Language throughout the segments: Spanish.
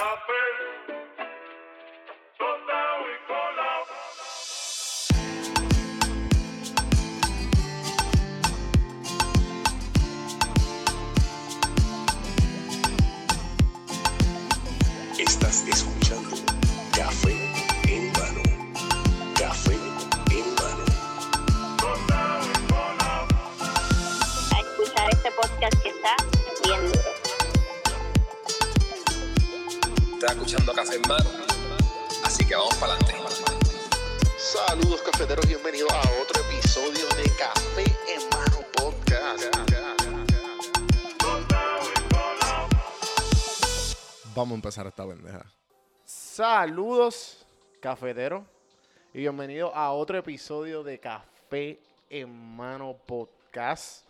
Café, empezar esta pendeja. Saludos, cafeteros. Y bienvenidos a otro episodio de Café en Mano Podcast.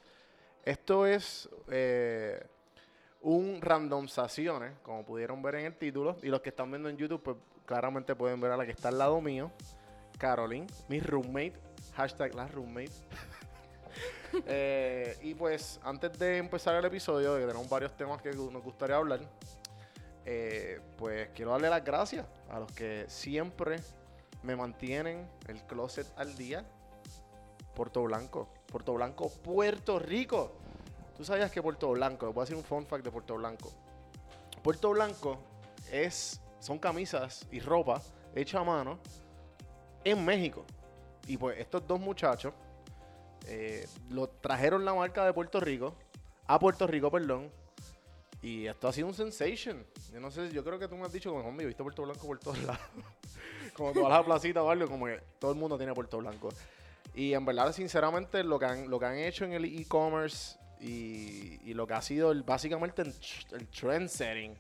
Esto es eh, un randomizaciones, como pudieron ver en el título. Y los que están viendo en YouTube, pues claramente pueden ver a la que está al lado mío, Caroline, mi roommate. Hashtag la roommate. Eh, y pues, antes de empezar el episodio, que tenemos varios temas que nos gustaría hablar. Eh, pues quiero darle las gracias a los que siempre me mantienen el closet al día. Puerto Blanco, Puerto Blanco, Puerto Rico. Tú sabías que Puerto Blanco, voy a decir un fun fact de Puerto Blanco. Puerto Blanco es, son camisas y ropa hecha a mano en México. Y pues estos dos muchachos eh, lo trajeron la marca de Puerto Rico, a Puerto Rico, perdón, y esto ha sido un sensation. Yo no sé, yo creo que tú me has dicho hombre, he visto Puerto Blanco por todos lados. como todas las placitas o como que todo el mundo tiene Puerto Blanco. Y en verdad, sinceramente, lo que han, lo que han hecho en el e-commerce y, lo que ha sido básicamente el, tr- el trend setting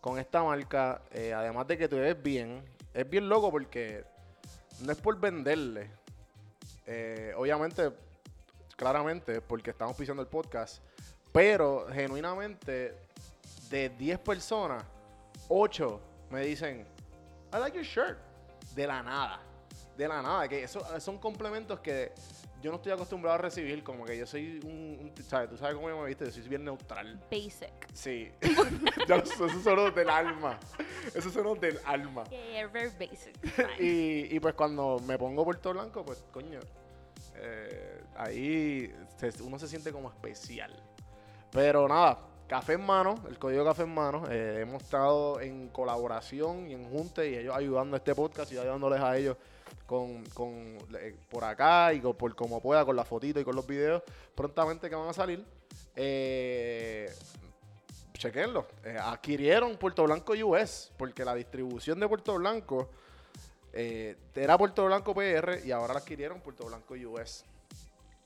con esta marca, eh, además de que te ves bien, es bien loco porque no es por venderle. Eh, obviamente, claramente, porque estamos pisando el podcast, pero genuinamente, de 10 personas, 8 me dicen, I like your shirt. De la nada. De la nada. Que eso, son complementos que yo no estoy acostumbrado a recibir. Como que yo soy un. un- ¿sabes? Tú sabes cómo yo me viste. Yo soy bien neutral. basic. Sí. Eso son del alma. Eso son del alma. Yeah, very basic. y, y pues cuando me pongo Puerto Blanco, pues coño, eh, ahí uno se siente como especial. Pero nada, café en mano, el código café en mano, eh, hemos estado en colaboración y en junte y ellos ayudando a este podcast y ayudándoles a ellos con, con, eh, por acá y con- por como pueda, con la fotito y con los videos prontamente que van a salir. Eh, chequenlo. Adquirieron Puerto Blanco US porque la distribución de Puerto Blanco era Puerto Blanco PR y ahora la adquirieron Puerto Blanco US.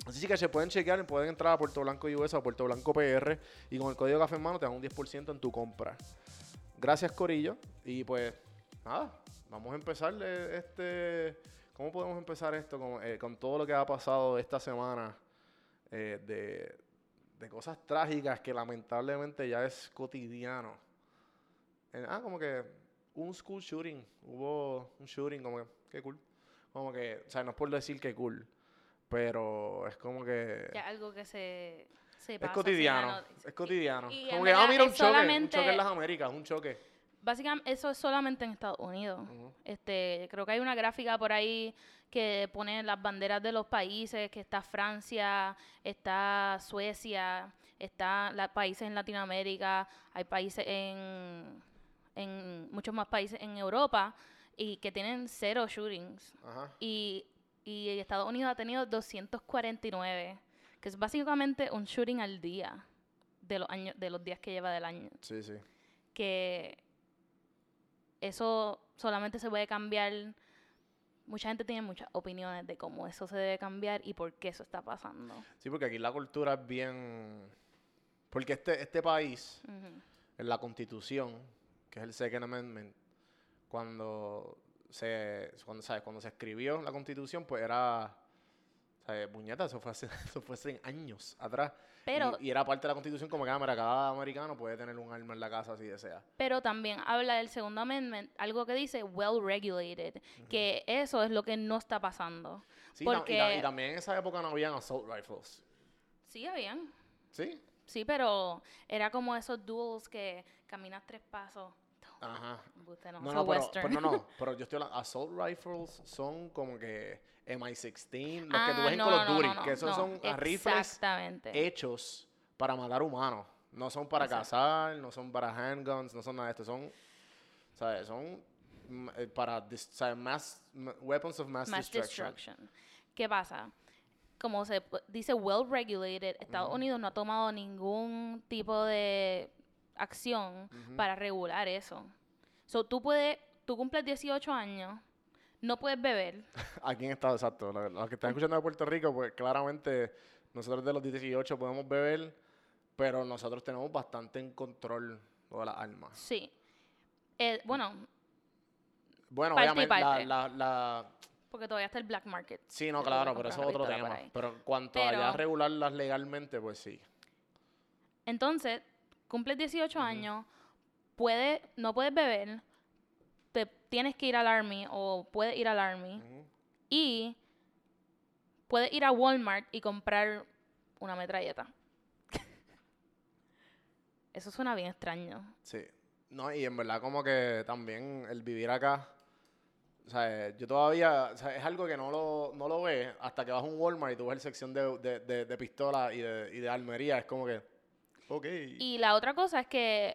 Así que se pueden chequear, pueden entrar a Puerto Blanco US o Puerto Blanco PR y con el código café en mano te dan un 10% en tu compra. Gracias Corillo y pues nada, vamos a empezar este... ¿Cómo podemos empezar esto con, eh, con todo lo que ha pasado esta semana eh, de, de cosas trágicas que lamentablemente ya es cotidiano? Eh, ah, como que un school shooting, hubo un shooting, como que, qué cool. Como que, o sea, no es por decir que cool, pero es como que... Ya algo que se, se Es pasa cotidiano, es cotidiano. y como que, ah, mira, un choque, un choque en las Américas, un choque. Básicamente, eso es solamente en Estados Unidos. Este, creo que hay una gráfica por ahí que pone las banderas de los países, que está Francia, está Suecia, está la, países en Latinoamérica, hay países en, en muchos más países en Europa y que tienen cero shootings. Ajá. y, y Estados Unidos ha tenido 249, que es básicamente un shooting al día de los años, de los días que lleva del año. Sí, sí. Que eso solamente se puede cambiar. Mucha gente tiene muchas opiniones de cómo eso se debe cambiar y por qué eso está pasando. Sí, porque aquí la cultura es bien... Porque este, este país, en la constitución, que es el Second Amendment, cuando se, cuando, ¿sabes? cuando se escribió la constitución, pues era... Puñeta, eso fue hace, eso fue hace años atrás. Pero, y, y era parte de la constitución como que, ah, cada americano puede tener un arma en la casa si desea. pero también habla del segundo amendment, algo que dice well regulated, que eso es lo que no está pasando. Sí, tam- y, Porque- y también en esa época no habían assault rifles. Sí, habían. ¿Sí? Sí, pero era como esos duels que caminas tres pasos, Ajá. No, No, pero, pero no, no, pero yo estoy hablando, assault rifles son como que MI-16, los que tú Ah, ves en no, Call of Duty, no, que esos son ah, rifles hechos para matar humanos, no son para Exacto. cazar, no son para handguns, no son nada de esto, son, ¿sabes? Son mm, eh, para, ¿sabes? Mass, weapons of mass, Mass destruction. destruction. ¿Qué pasa? Como se dice well regulated, Estados Unidos no ha tomado ningún tipo de acción para regular eso. So, tú puedes, tú cumples 18 años, no puedes beber. Aquí en Estado exacto. Los, que están escuchando de Puerto Rico, pues claramente nosotros de los 18 podemos beber, pero nosotros tenemos bastante en control todas las armas. Sí. Eh, bueno, Bueno, Parte obviamente, la, parte. la, la- porque todavía está el black market. Sí, no, claro, pero eso es otro tema. Pero en cuanto Pero- a ya regularlas legalmente, pues sí. Entonces, cumples 18 años, puedes, no puedes beber, te tienes que ir al Army o puedes ir al Army y puedes ir a Walmart y comprar una metralleta. Eso suena bien extraño. Sí. No, y en verdad como que también el vivir acá, o sea, yo todavía, o sea, es algo que no lo, no lo ves hasta que vas a un Walmart y tú ves la sección de, de, de, de pistolas y de, y de armería, es como que, ok. Y la otra cosa es que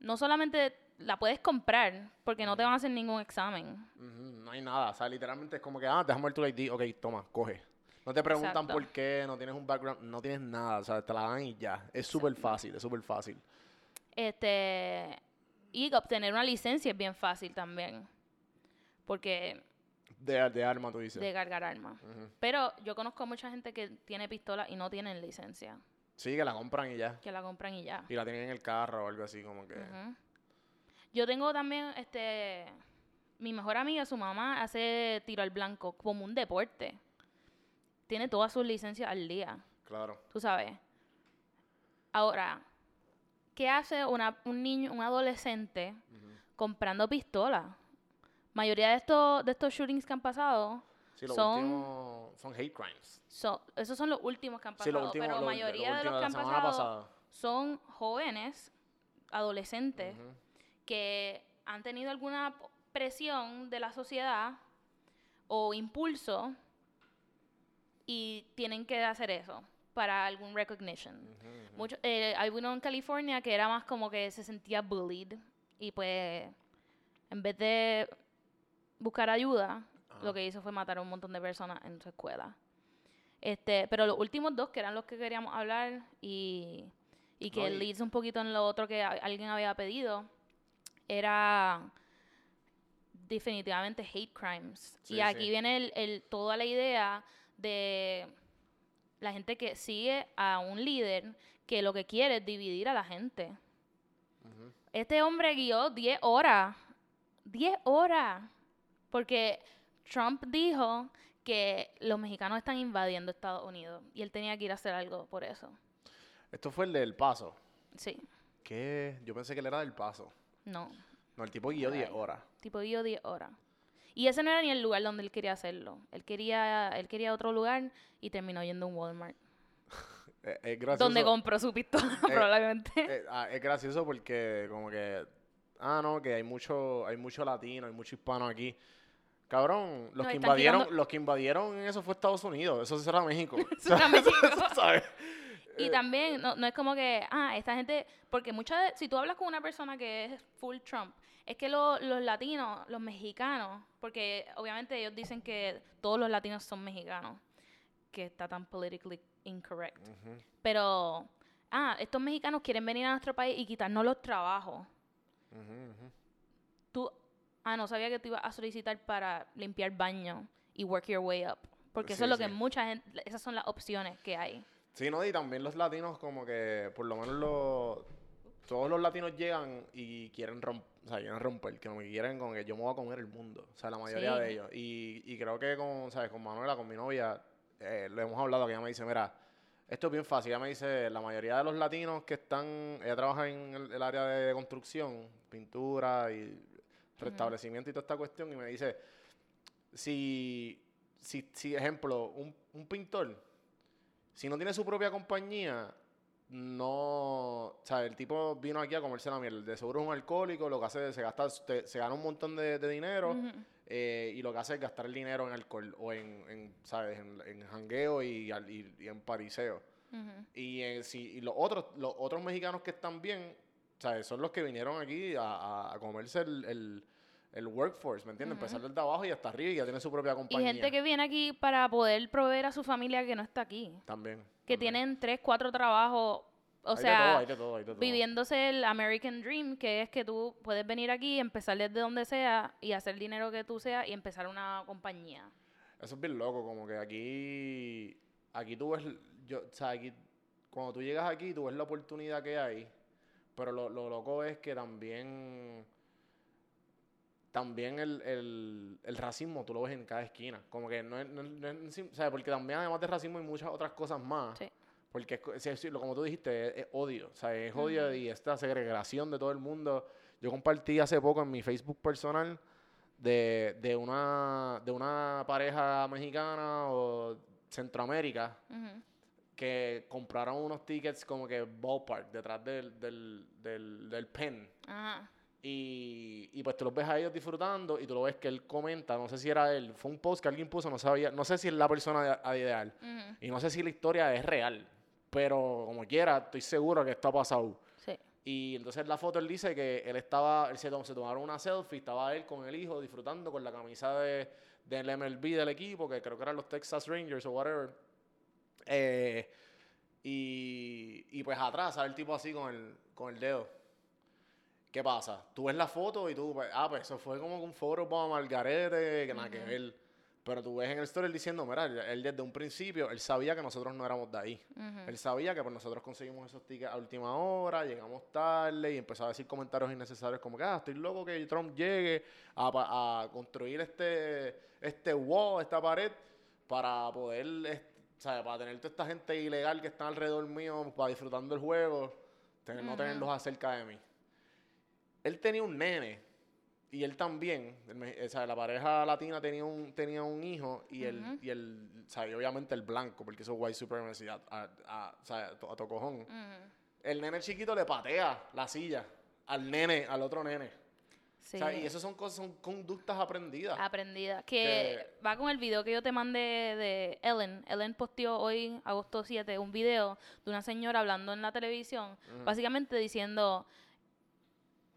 no solamente la puedes comprar porque no te van a hacer ningún examen. No hay nada, o sea, literalmente es como que, ah, déjame ver tu ID, ok, toma, coge. No te preguntan Exacto. por qué, no tienes un background, no tienes nada, o sea, te la dan y ya. Es súper fácil, es súper fácil. Este y obtener una licencia es bien fácil también. Porque De, de arma, tú dices. de cargar armas. Ujú. Pero yo conozco a mucha gente que tiene pistola y no tienen licencia, Sí, que la compran y ya. que la compran y ya. Y la tienen en el carro o algo así, como que. Yo tengo también, este, mi mejor amiga, su mamá hace tiro al blanco como un deporte. Tiene todas sus licencias al día, Claro. tú sabes. Ahora, ¿qué hace una- un niño, un adolescente comprando pistolas? Mayoría de estos, de estos shootings que han pasado, Sí, los Son- últimos son hate crimes. son, esos son los últimos que han Sí, pasado, los últimos, pero lo mayoría de los que la han pasado pasada. son jóvenes, adolescentes, Ujú. que han tenido alguna presión de la sociedad o impulso y tienen que hacer eso para algún recognition. Mucho, eh, hay uno en California que era más como que se sentía bullied y pues en vez de buscar ayuda, lo que hizo fue matar a un montón de personas en su escuela. Este, pero los últimos dos, que eran los que queríamos hablar y, y que leads un poquito en lo otro que alguien había pedido, era definitivamente hate crimes. Sí, y aquí sí. viene el, el- toda la idea de la gente que sigue a un líder que lo que quiere es dividir a la gente. Este hombre guió 10 horas. 10 horas. Porque Trump dijo que los mexicanos están invadiendo Estados Unidos y él tenía que ir a hacer algo por eso. Esto fue el del paso. Sí, ¿Qué? Yo pensé que él era del paso. no. No, el tipo guió 10 Right. horas. Tipo guió 10 horas. Y ese no era ni el lugar donde él quería hacerlo. Él quería, él quería otro lugar y terminó yendo a un Walmart. Eh, es gracioso. Donde compró su pistola, probablemente. eh, ah, es gracioso porque como que ah no que hay mucho hay mucho latino hay mucho hispano aquí cabrón los que invadieron tirando- los que invadieron en eso fue Estados Unidos eso México era México. ¿sabes? Y también, no, no es como que, ah, esta gente, porque muchas si tú hablas con una persona que es full Trump, es que lo- los latinos, los mexicanos, porque obviamente ellos dicen que todos los latinos son mexicanos, que está tan politically incorrect. Pero, ah, estos mexicanos quieren venir a nuestro país y quitarnos los trabajos. Tú, ah, no sabía que tú ibas a solicitar para limpiar baño y work your way up. Porque eso Sí, es lo que sí. mucha gente, esas son las opciones que hay. sí no y también los latinos como que por lo menos los todos los latinos llegan y quieren romper o sea, quieren romper, que como que quieren como que yo me voy a comer el mundo, o sea, la mayoría Sí. de ellos. Y, y creo que con, ¿sabes? Con Manuela, con mi novia, eh, lo hemos hablado, que ella me dice, mira, esto es bien fácil. Ella me dice, la mayoría de los latinos que están, ella trabaja en el, el área de construcción, pintura y restablecimiento y toda esta cuestión, y me dice, si, si, si ejemplo, un, un pintor, si no tiene su propia compañía, no, o sea, el tipo vino aquí a comerse la miel. De seguro es un alcohólico, lo que hace es se gasta, te- se gana un montón de, de dinero eh, y lo que hace es gastar el dinero en alcohol o en, en, ¿sabes? En, en jangueo y, al- y- y en pariseo. Y, eh, si, y los otros, los otros mexicanos que están bien, ¿sabes? Son los que vinieron aquí a, comerse el, el, el workforce, ¿me entiendes? Ujú. Empezar desde abajo y hasta arriba y ya tiene su propia Y compañía. gente que viene aquí para poder proveer a su familia que no está aquí. También. Que también. tienen tres, cuatro trabajos. O sea, todo, hay de todo, hay de todo. viviéndose el American Dream, que es que tú puedes venir aquí, empezar desde donde sea y hacer el dinero que tú seas y empezar una compañía. Eso es bien loco, como que aquí, aquí tú ves, yo, o sea, aquí, cuando tú llegas aquí, tú ves la oportunidad que hay, pero lo, lo loco es que también, también el, el, el racismo tú lo ves en cada esquina, como que no es, no es- no es o sea, porque también además de racismo hay muchas otras cosas más, Sí. porque es lo- como tú dijiste, es, es odio, o sea, es odio Ujú. y esta segregación de todo el mundo. Yo compartí hace poco en mi Facebook personal de, de una de una pareja mexicana o Centroamérica Ujú. Que compraron unos tickets como que ballpark detrás del, del, del, del pen. Ajá. Y, y pues tú los ves a ellos disfrutando y tú lo ves que él comenta, no sé si era él, fue un post que alguien puso, no sabía, no sé si es la persona de- a- ideal. Ujú. Y no sé si la historia es real, pero como quiera, estoy seguro que esto ha pasado. Sí. Y entonces la foto él dice que él estaba, él se, tom- se tomaron una selfie, estaba él con el hijo disfrutando con la camisa de, del MLB del equipo, que creo que eran los Texas Rangers o whatever. Eh, y, y pues atrás sale el tipo así con el, con el dedo. ¿Qué pasa? Tú ves la foto y tú, pues, ah, pues eso fue como un foro para Margarete, que nada que ver. Pero tú ves en el story diciendo, mira, él- desde un principio, él sabía que nosotros no éramos de ahí. Ujú. Él sabía que pues, nosotros conseguimos esos tickets a última hora, llegamos tarde y empezó a decir comentarios innecesarios como que, ah, estoy loco que Trump llegue a, a construir este, este wall, esta pared, para poder, sea, para tener toda esta gente ilegal que está alrededor mío, para disfrutando el juego, tener- no tenerlos acerca de mí. Él tenía un nene y él también, el sea, la pareja latina tenía un, tenía un hijo y el, Ujú. y el, y obviamente el blanco, porque eso es white supremacy, a, a, a- a to- a tocojón. El nene chiquito le patea la silla al nene, al otro nene. Sí. O sea, y eso son cosas, son conductas aprendidas. aprendida. Que va con el video que yo te mandé de Ellen. Ellen posteó hoy, agosto 7, un video de una señora hablando en la televisión, Ujú. básicamente diciendo,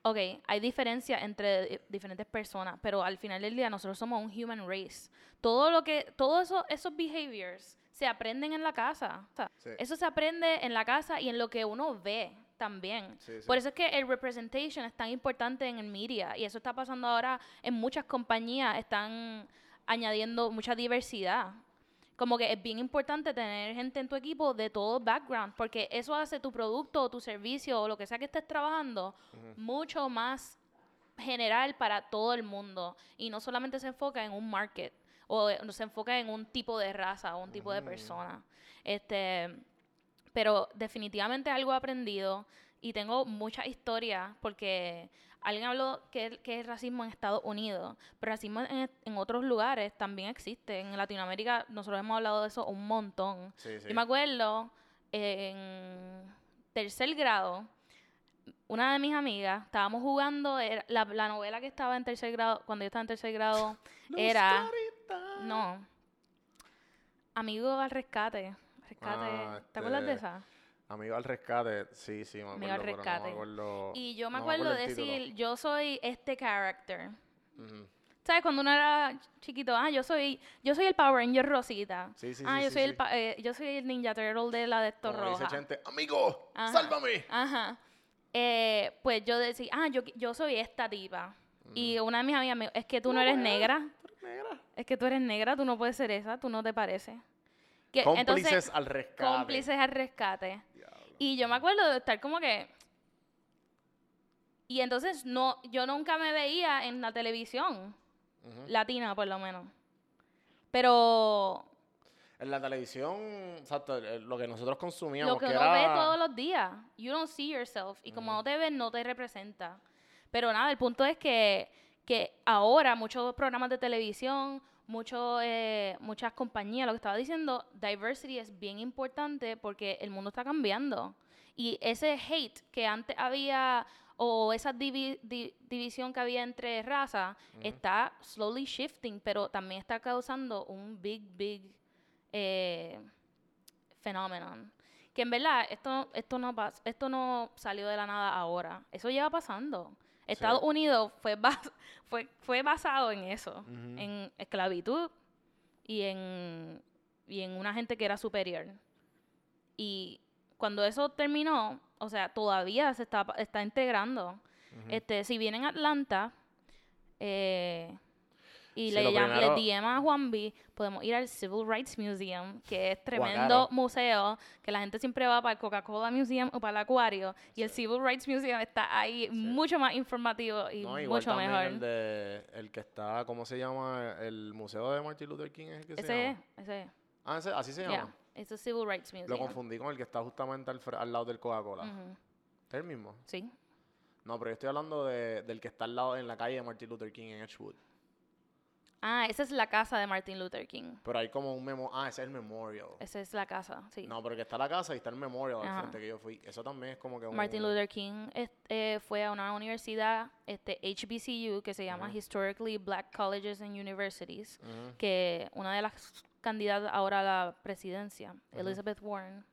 ok, hay diferencia entre di- diferentes personas, pero al final del día nosotros somos un human race. Todo lo que, todos eso, esos behaviors se aprenden en la casa. O sea, Sí. Eso se aprende en la casa y en lo que uno ve también. Sí, sí. Por eso es que el representation es tan importante en el media y eso está pasando ahora en muchas compañías, están añadiendo mucha diversidad. Como que es bien importante tener gente en tu equipo de todo background, porque eso hace tu producto o tu servicio o lo que sea que estés trabajando mucho más general para todo el mundo y no solamente se enfoca en un market o se enfoca en un tipo de raza o un tipo de persona. Este, pero definitivamente algo he aprendido y tengo muchas historias porque alguien habló que, que es racismo en Estados Unidos, pero racismo en, en otros lugares también existe. En Latinoamérica nosotros hemos hablado de eso un montón. Sí, sí. Yo me acuerdo en tercer grado, una de mis amigas, estábamos jugando, era- la, la novela que estaba en tercer grado, cuando yo estaba en tercer grado, era... No. Amigo al rescate. Rescate. Ah, ¿Te acuerdas de este, esa? Amigo al rescate, sí, sí, me acuerdo. Amigo al no rescate. acuerdo- Y yo me no acuerdo decir, yo soy este character. ¿Sabes? Cuando uno era chiquito, ah, yo soy, yo soy el Power Ranger Rosita. Sí, sí, ah, sí, yo soy el eh, yo soy el Ninja Turtle de la de esto Como dice roja. Chente, amigo, Ajá. sálvame. Ajá. Eh, pues yo decía, ah, yo, yo soy esta tipa. Y una de mis amigas me dijo, es que tú no eres negra. Negra. Es que tú eres negra, tú no puedes ser esa, tú no te pareces. Que, Cómplices entonces, al rescate. cómplices al rescate. Diablo. Y yo me acuerdo de estar como que... Y entonces no, yo nunca me veía en la televisión Ujú. latina, por lo menos. Pero En la televisión, exacto, el- el- lo que nosotros consumíamos, lo que que uno ve era... todos los días, you don't see yourself. Y como no te ves, no te representa. Pero nada, el punto es que, que ahora muchos programas de televisión, mucho, eh, muchas compañías, lo que estaba diciendo, diversity es bien importante porque el mundo está cambiando. Y ese hate que antes había, o esa divi- di- división que había entre razas, está slowly shifting, pero también está causando un big, big eh, phenomenon. Que en verdad, esto, esto, no esto no salió de la nada ahora. Eso lleva pasando. Estados Unidos fue, bas- fue, fue basado en eso, en esclavitud y en, y en una gente que era superior. Y cuando eso terminó, o sea, todavía se está, está integrando. este, si viene en Atlanta eh, y Sí, le, lo llam- primero- le DM a Juan B, podemos ir al Civil Rights Museum, que es tremendo museo, que la gente siempre va para el Coca-Cola Museum o para el acuario. Y el Civil Rights Museum está ahí mucho más informativo y No, igual mucho también mejor. el de el que está, ¿cómo se llama? El museo de Martin Luther King es el que se Ese es, llama. ese es. Ah, ese- así se llama. Yeah, it's a Civil Rights Museum. Lo confundí con el que está justamente al, lado del Coca-Cola. ¿Es el mismo? Sí. No, pero yo estoy hablando de- del que está al lado en la calle de Martin Luther King en Edgewood. Ah, esa es la casa de Martin Luther King. Pero hay como un memo. Ah, ese es el memorial. Esa es la casa, sí. No, pero que está la casa y está el memorial al frente que yo fui. Eso también es como que un. Martin Luther King eh, fue a una universidad, este HBCU, que se llama. Historically Black Colleges and Universities, que una de las candidatas ahora a la presidencia, Elizabeth Warren,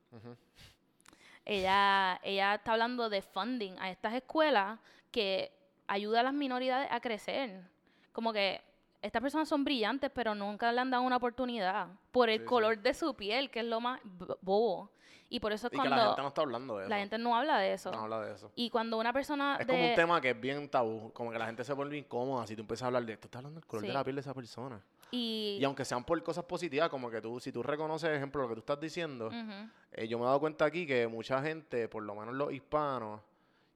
ella, ella está hablando de funding a estas escuelas que ayuda a las minoridades a crecer. Como que estas personas son brillantes, pero nunca le han dado una oportunidad por el Sí, sí. color de su piel, que es lo más bo- bobo. Y por eso es Y que cuando la gente no está hablando de eso. la gente no habla de eso. no habla de eso. Y cuando una persona Es de... como un tema que es bien tabú. Como que la gente se vuelve incómoda si tú empiezas a hablar de esto. Estás hablando del color Sí. de la piel de esa persona. y, Y aunque sean por cosas positivas, como que tú, si tú reconoces, ejemplo, lo que tú estás diciendo, eh, yo me he dado cuenta aquí que mucha gente, por lo menos los hispanos,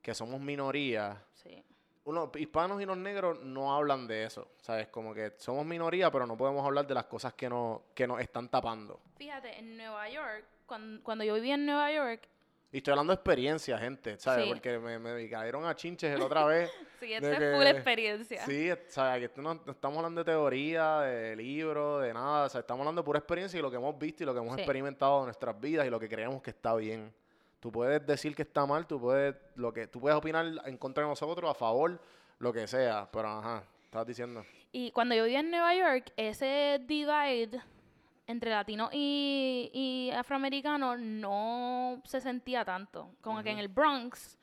que somos minoría, sí. Uno, hispanos y los negros no hablan de eso, ¿sabes? Como que somos minoría, pero no podemos hablar de las cosas que, no, que nos están tapando. Fíjate, en Nueva York, cuando, cuando yo vivía en Nueva York, Y estoy hablando de experiencia, gente, ¿sabes? Sí. Porque me, me cayeron a chinches el otra vez. sí, de esta es que- full experiencia. Sí, ¿sabes? Que esto no, no estamos hablando de teoría, de libros, de nada. O sea, estamos hablando de pura experiencia y lo que hemos visto y lo que hemos Sí. experimentado en nuestras vidas y lo que creemos que está bien. Tú puedes decir que está mal, tú puedes, lo que, tú puedes opinar en contra de nosotros, a favor, lo que sea. Pero ajá, estabas diciendo. Y cuando yo vivía en Nueva York, ese divide entre latinos y, y afroamericanos no se sentía tanto. Como que en el Bronx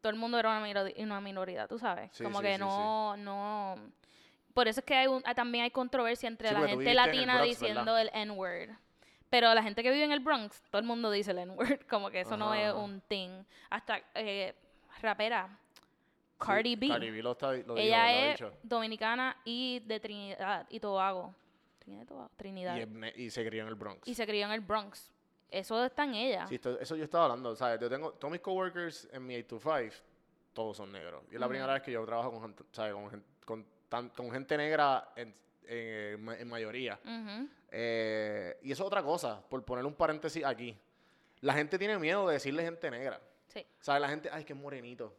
todo el mundo era una, minori- una minoridad, tú sabes. Sí, como sí, que sí, no, no... Por eso es que hay un- también hay controversia entre la gente en el latina Bronx, diciendo ¿verdad? el N-word. Pero la gente que vive en el Bronx, todo el mundo dice el N-word. Como que eso no es un thing. Hasta eh, rapera, Cardi Sí, B. Cardi B lo, está, lo Ella es dicho. dominicana y de Trinidad y Tobago. Trinidad y Tobago. Trinidad. Y, y se crió en el Bronx. Y se crió en el Bronx. Eso está en ella. Sí, esto- eso yo estaba hablando, ¿sabes? Yo tengo, todos mis coworkers en mi 8 to 5, todos son negros. Y es la primera vez que yo trabajo con, gente- ¿sabes? Con, gen- con, tan- con gente negra en, en- ma- en mayoría. Eh, y eso es otra cosa, por poner un paréntesis aquí. La gente tiene miedo de decirle gente negra. Sí. La gente, ay, que es morenito.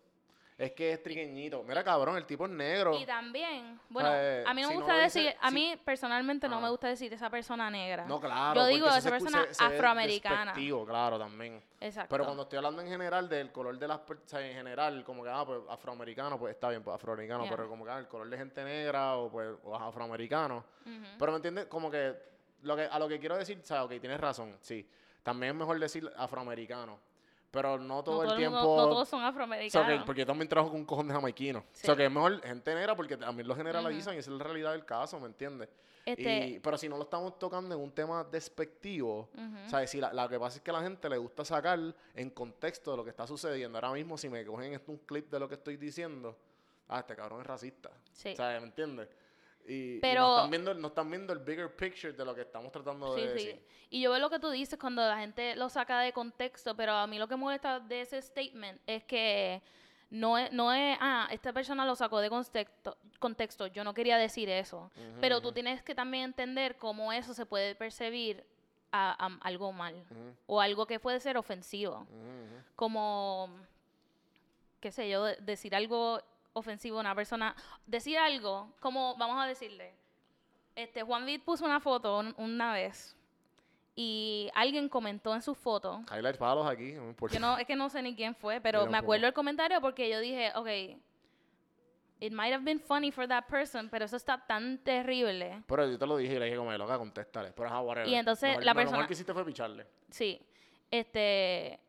Es que es trigueñito. Mira, cabrón, el tipo es negro. Y también, bueno, eh, a mí no si me no gusta dice- decir, a si- mí personalmente no Ah. me gusta decir esa persona negra. No, claro. Yo digo esa se persona se- se afroamericana. claro, también. Exacto. Pero cuando estoy hablando en general del color de las personas, en general, como que, ah, pues afroamericano, pues está bien, pues afroamericano, Yeah. pero como que ah, el color de gente negra o pues o afroamericano. Pero me entiendes, como que, lo que a lo que quiero decir, sea, ok, tienes razón, sí. También es mejor decir afroamericano. Pero no todo no, el todo el tiempo. no todos son afroamericanos. que- porque yo también trabajo con un cojón de. Sí. O sea, que es mejor gente negra porque también lo generalizan y esa es la realidad del caso, ¿me entiendes? Este, Y- pero si no lo estamos tocando en un tema despectivo, Ujú. ¿sabes? Si la, lo que pasa es que a la gente le gusta sacar en contexto de lo que está sucediendo. Ahora mismo, si me cogen un clip de lo que estoy diciendo, ah, este cabrón es racista. Sí. ¿Sabes? ¿Me entiendes? Y, y Pero- no, están viendo, no están viendo el bigger picture de lo que estamos tratando Sí, de sí. decir. Y yo veo lo que tú dices cuando la gente lo saca de contexto, pero a mí lo que me molesta de ese statement es que no es, no es ah, esta persona lo sacó de contexto, contexto, yo no quería decir eso. pero tú tienes que también entender cómo eso se puede percibir a, a algo mal o algo que puede ser ofensivo. Como, qué sé yo, de- decir algo ofensivo a una persona. Decir algo, como vamos a decirle, este Juan Vid puso una foto un- una vez y alguien comentó en su foto. Highlights palos aquí, importa. Yo no, es que no sé ni quién fue, pero me acuerdo el comentario porque yo dije, ok, it might have been funny for that person, pero eso está tan terrible. Pero yo te lo dije y le dije como loca, contéstale. Pero whatever. Y entonces Mejor- la lo mejor persona- que hiciste fue picharle. Sí. Este,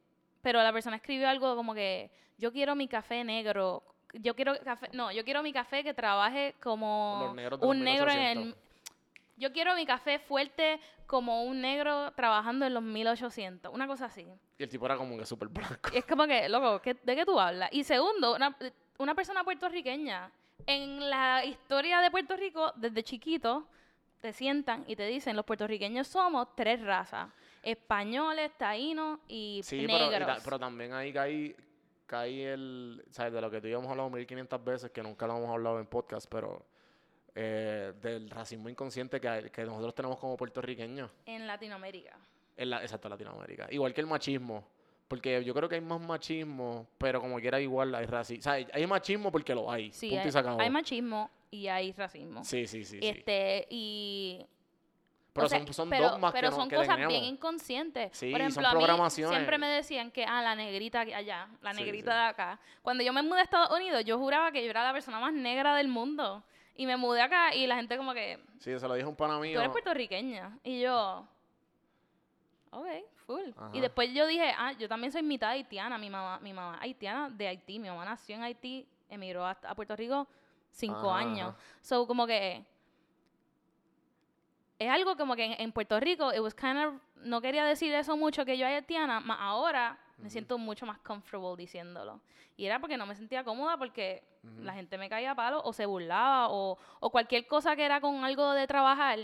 pero la persona escribió algo como que yo quiero mi café negro. Yo quiero café, no, yo quiero mi café que trabaje como un negro en 1800. el Yo quiero mi café fuerte como un negro trabajando en los 1800, una cosa así. Y el tipo era como que súper blanco. Y es como que, loco, ¿qué- ¿de qué tú hablas? Y segundo, una, una persona puertorriqueña. En la historia de Puerto Rico, desde chiquito, te sientan y te dicen, los puertorriqueños somos tres razas. Españoles, taínos y Sí, ta- pero también ahí caí, caí el, ¿sabes? De lo que tú y yo hemos hablado 1500 veces, que nunca lo hemos hablado en podcast, pero eh, del racismo inconsciente que, que nosotros tenemos como puertorriqueños. En Latinoamérica. En la, exacto, Latinoamérica. Igual que el machismo. Porque yo creo que hay más machismo, pero como quiera igual hay racismo. O sea, hay- machismo porque lo hay. Sí, punto y hay, se acabó. hay machismo y hay racismo. Sí, sí, sí. sí. Este, y... Pero o sea, son, son pero- dogmas pero que, no- son que cosas tenemos. bien inconscientes. Sí, Por son ejemplo, a mí siempre me decían que, ah, la negrita que allá, la negrita sí. de acá. Cuando yo me mudé a Estados Unidos, yo juraba que yo era la persona más negra del mundo. Y me mudé acá y la gente como que, Sí, se lo dijo un pana mío. tú eres puertorriqueña. Y yo, ok, full. Ajá. Y después yo dije, ah, yo también soy mitad haitiana. Mi mamá, mi mamá haitiana de Haití. Mi mamá nació en Haití, emigró a, a Puerto Rico cinco Ajá, años. ajá. So, como que es algo como que en, en Puerto Rico, it was kind of, no quería decir eso mucho que yo era haitiana, ma ahora me siento mucho más comfortable diciéndolo. Y era porque no me sentía cómoda porque la gente me caía a palo o se burlaba o, o cualquier cosa que era con algo de trabajar.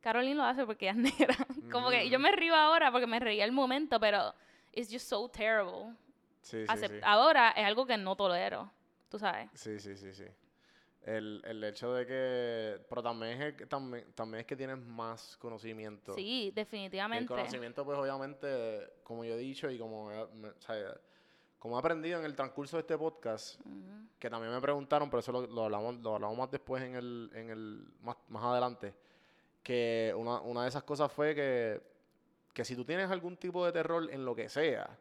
Caroline lo hace porque ella es negra. como que yo me río ahora porque me reía el momento, pero it's just so terrible. Sí, sí, sí. Ahora es algo que no tolero, tú sabes. Sí, sí, sí, sí. El, el hecho de que... Pero también es, que, también, también es que tienes más conocimiento. Sí, Y el definitivamente. conocimiento, pues obviamente, como yo he dicho y como, he- me- o sea, como he aprendido en el transcurso de este podcast, que también me preguntaron, pero eso lo, lo hablamos, lo hablamos más después en el, en el más, más adelante, que una, una de esas cosas fue que, que si tú tienes algún tipo de terror en lo que sea,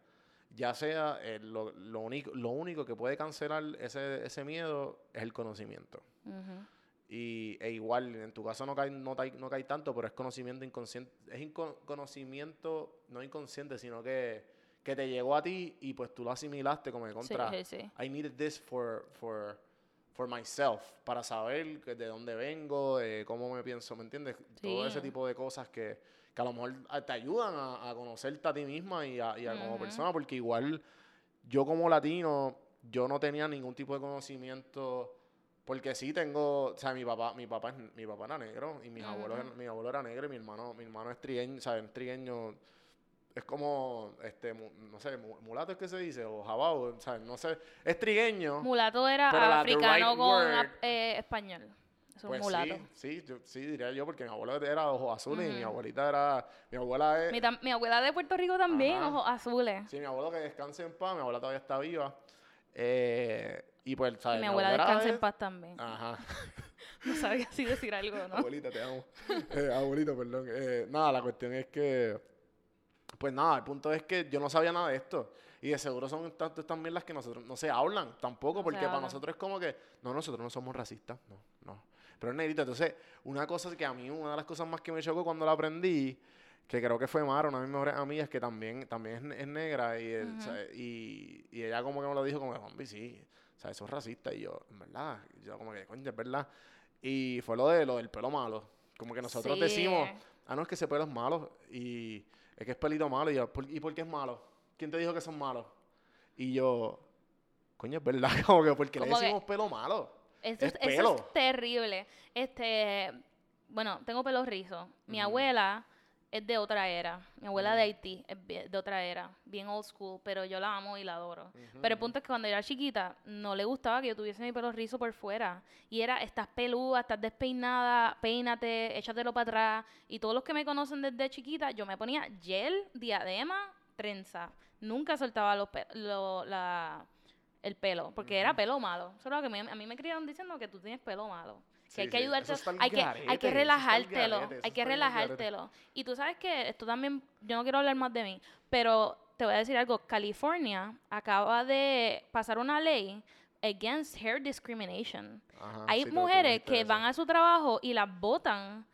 ya sea eh, lo, lo único, lo único que puede cancelar ese, ese miedo es el conocimiento. Ujú. Y e igual, en tu caso no cae, no, cae, no cae tanto, pero es conocimiento inconsciente. Es inco- conocimiento no inconsciente, sino que, que te llegó a ti y pues tú lo asimilaste como de Sí, contra. sí, sí. I needed this for, for, for myself, para saber de dónde vengo, de cómo me pienso, ¿me entiendes? Todo ese Sí. tipo de cosas que, que a lo mejor a- te ayudan a, a conocerte a ti misma y a, y a como Ujú. persona, porque igual yo como latino, yo no tenía ningún tipo de conocimiento, porque sí tengo, o sea, mi papá, mi papá, es- mi papá era negro y mis abuelos, Ujú. eran- mi abuelo era negro y mi hermano, mi hermano es trigueño, ¿sabes? Trigueño es como, este, no sé, mu- mulato es que se dice, o jabao, o sea, no sé, es trigueño. Mulato era africano right con eh, español. Pues mulato. sí, sí, yo, sí, diría yo, porque mi abuelo era ojos azules y mi abuelita era, mi abuela es, Mi, mi abuela de Puerto Rico también, Ajá. ojos azules. sí, mi abuelo que descanse en paz, mi abuela todavía está viva, eh, y pues, Y ¿sabes? mi abuela era descansa de- en paz también. Ajá. No sabía si decir algo, ¿no? Abuelita, te amo. Eh, abuelito, perdón. Eh, nada, la cuestión es que. Pues nada, el punto es que yo no sabía nada de esto. Y de seguro son tantas estas mierdas que nosotros no se hablan tampoco, porque para nosotros es como que. No, nosotros no somos racistas. No. Pero es negrito. Entonces, una cosa que a mí, una de las cosas más que me chocó cuando la aprendí, que creo que fue Mara, una de mis mejores amigas, que también, también es, es negra, y, Ujú. ¿sabes? y, y ella como que me lo dijo como, hombre, sí, o sea, eso es racista. Y yo, en verdad, yo como que, coño, es verdad. Y fue lo de lo del pelo malo. Como que nosotros Sí. decimos, ah, no, es que ese pelo es malo. Y es que es pelito malo. Y yo, "¿Por- ¿y por qué es malo? ¿Quién te dijo que son malos? Y yo, coño, es verdad, como que, ¿por qué le Como que- decimos pelo malo? Eso Es es, eso pelo. es terrible. Este, bueno, tengo pelo rizo. Mi Ujú. abuela es de otra era. Mi abuela Ujú. de Haití es de otra era, bien old school, pero yo la amo y la adoro. Pero el punto es que cuando era chiquita, no le gustaba que yo tuviese mi pelo rizo por fuera. Y era, estás peluda, estás despeinada, peínate, échatelo para atrás. Y todos los que me conocen desde chiquita, yo me ponía gel, diadema, trenza. Nunca soltaba los lo- la, el pelo, porque era pelo malo. Eso es lo que me- a mí me criaron diciendo que tú tienes pelo malo. que hay que sí, ayudarte, hay que, hay que relajártelo, garete, hay que relajártelo. Y tú sabes que esto también, yo no quiero hablar más de mí, pero te voy a decir algo, California acaba de pasar una ley against hair discrimination. Ajá, Hay sí, mujeres que van a su trabajo y las botan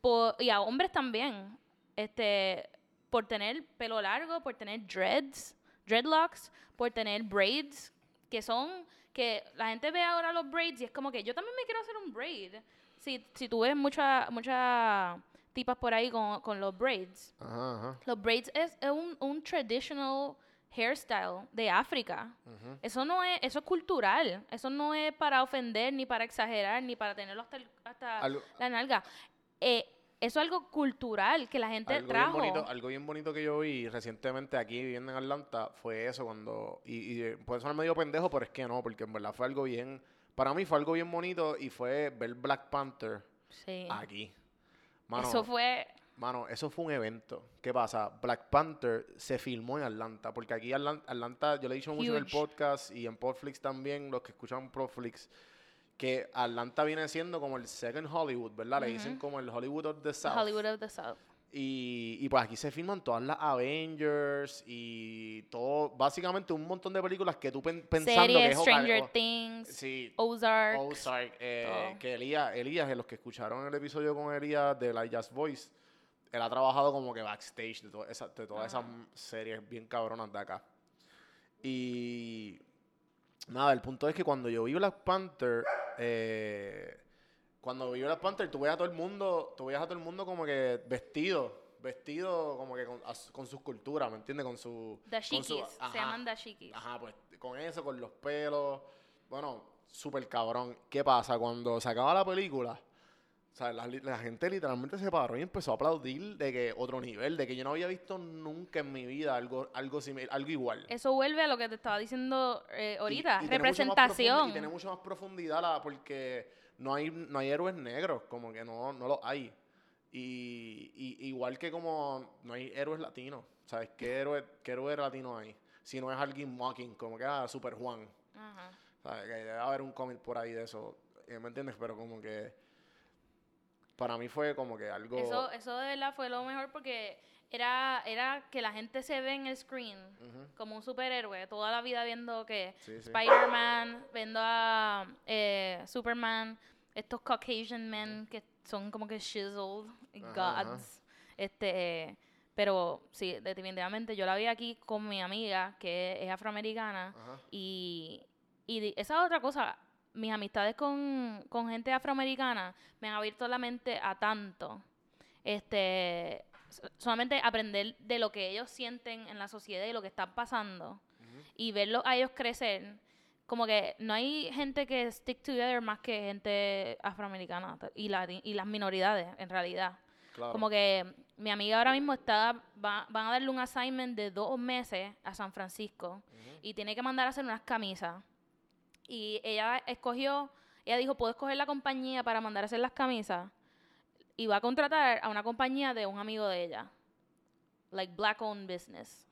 por, y a hombres también, este, por tener pelo largo, por tener dreads, dreadlocks, por tener braids, que son, que la gente ve ahora los braids y es como que yo también me quiero hacer un braid. Si, si tú ves muchas muchas tipas por ahí con, con los braids, Ajá, ajá. los braids es, es un, un traditional hairstyle de África. Eso no es, eso es cultural. Eso no es para ofender, ni para exagerar, ni para tenerlo hasta, el- hasta la nalga. Eh, eso es algo cultural que la gente Algo bien, trajo. bonito, algo bien bonito que yo vi recientemente aquí viviendo en Atlanta fue eso cuando, y, y puede sonar medio pendejo, pero es que no, porque en verdad fue algo bien, para mí fue algo bien bonito y fue ver Black Panther Sí. aquí. Mano, eso fue Mano, eso fue un evento. ¿Qué pasa? Black Panther se filmó en Atlanta, porque aquí Atlan- Atlanta, yo le he dicho mucho en el podcast y en Podflix también, los que escuchan Podflix, que Atlanta viene siendo como el second Hollywood, ¿verdad? Le dicen como el Hollywood of the South. Hollywood of the South. Y, y pues aquí se filman todas las Avengers y todo, básicamente un montón de películas que tú pen- pensando que Series, es oca- Stranger o- Things, Sí, Ozark. Ozark, eh, que Elías, Elías, en los que escucharon el episodio con Elías de la Jazz Voice, él ha trabajado como que backstage de, to- esa- de todas esas m- series bien cabronas de acá. Y nada, el punto es que cuando yo vi Black Panther, eh, cuando vi Black Panther, tú veías a todo el mundo, tú veías a todo el mundo como que vestido, vestido como que con, con sus culturas, ¿me entiendes? Con su... con su- Dashikis. Se ajá. llaman dashikis. Ajá, pues con eso, con los pelos. Bueno, súper cabrón. ¿Qué pasa? Cuando se acaba la película, o sea, la, la gente literalmente se paró y empezó a aplaudir de que otro nivel, de que yo no había visto nunca en mi vida algo, algo similar, algo igual. Eso vuelve a lo que te estaba diciendo eh, Y- ahorita. y tiene profundi- Representación. Y tiene mucho más profundidad la- porque no hay, no hay héroes negros, como que no, no los hay. Y, y- igual que como no hay héroes latinos, ¿sabes? ¿Qué héroe, qué héroe latino hay? Si no es alguien mocking, como que ah, Super Juan. Ajá. ¿sabes? Que debe haber un cómic por ahí de eso, ¿me entiendes? Pero como que para mí fue como que algo... Eso, eso de verdad fue lo mejor porque era, era que la gente se ve en el screen Ujú. como un superhéroe, toda la vida viendo que Sí, sí. Spider-Man, viendo a eh, Superman, estos Caucasian men que son como que chiseled Ajá, ajá. gods. Este, pero sí, definitivamente yo la vi aquí con mi amiga que es afroamericana Ajá. y, y esa es otra cosa. Mis amistades con, con gente afroamericana me han abierto la mente a tanto. Este, so- solamente aprender de lo que ellos sienten en la sociedad y lo que está pasando y verlos a ellos crecer. Como que no hay gente que stick together más que gente afroamericana y, y las minoridades, en realidad. Claro. Como que mi amiga ahora mismo está, va- van a darle un assignment de dos meses a San Francisco y tiene que mandar a hacer unas camisas. Y ella escogió, ella dijo, puedo escoger la compañía para mandar a hacer las camisas. Y va a contratar a una compañía de un amigo de ella. Like black owned business.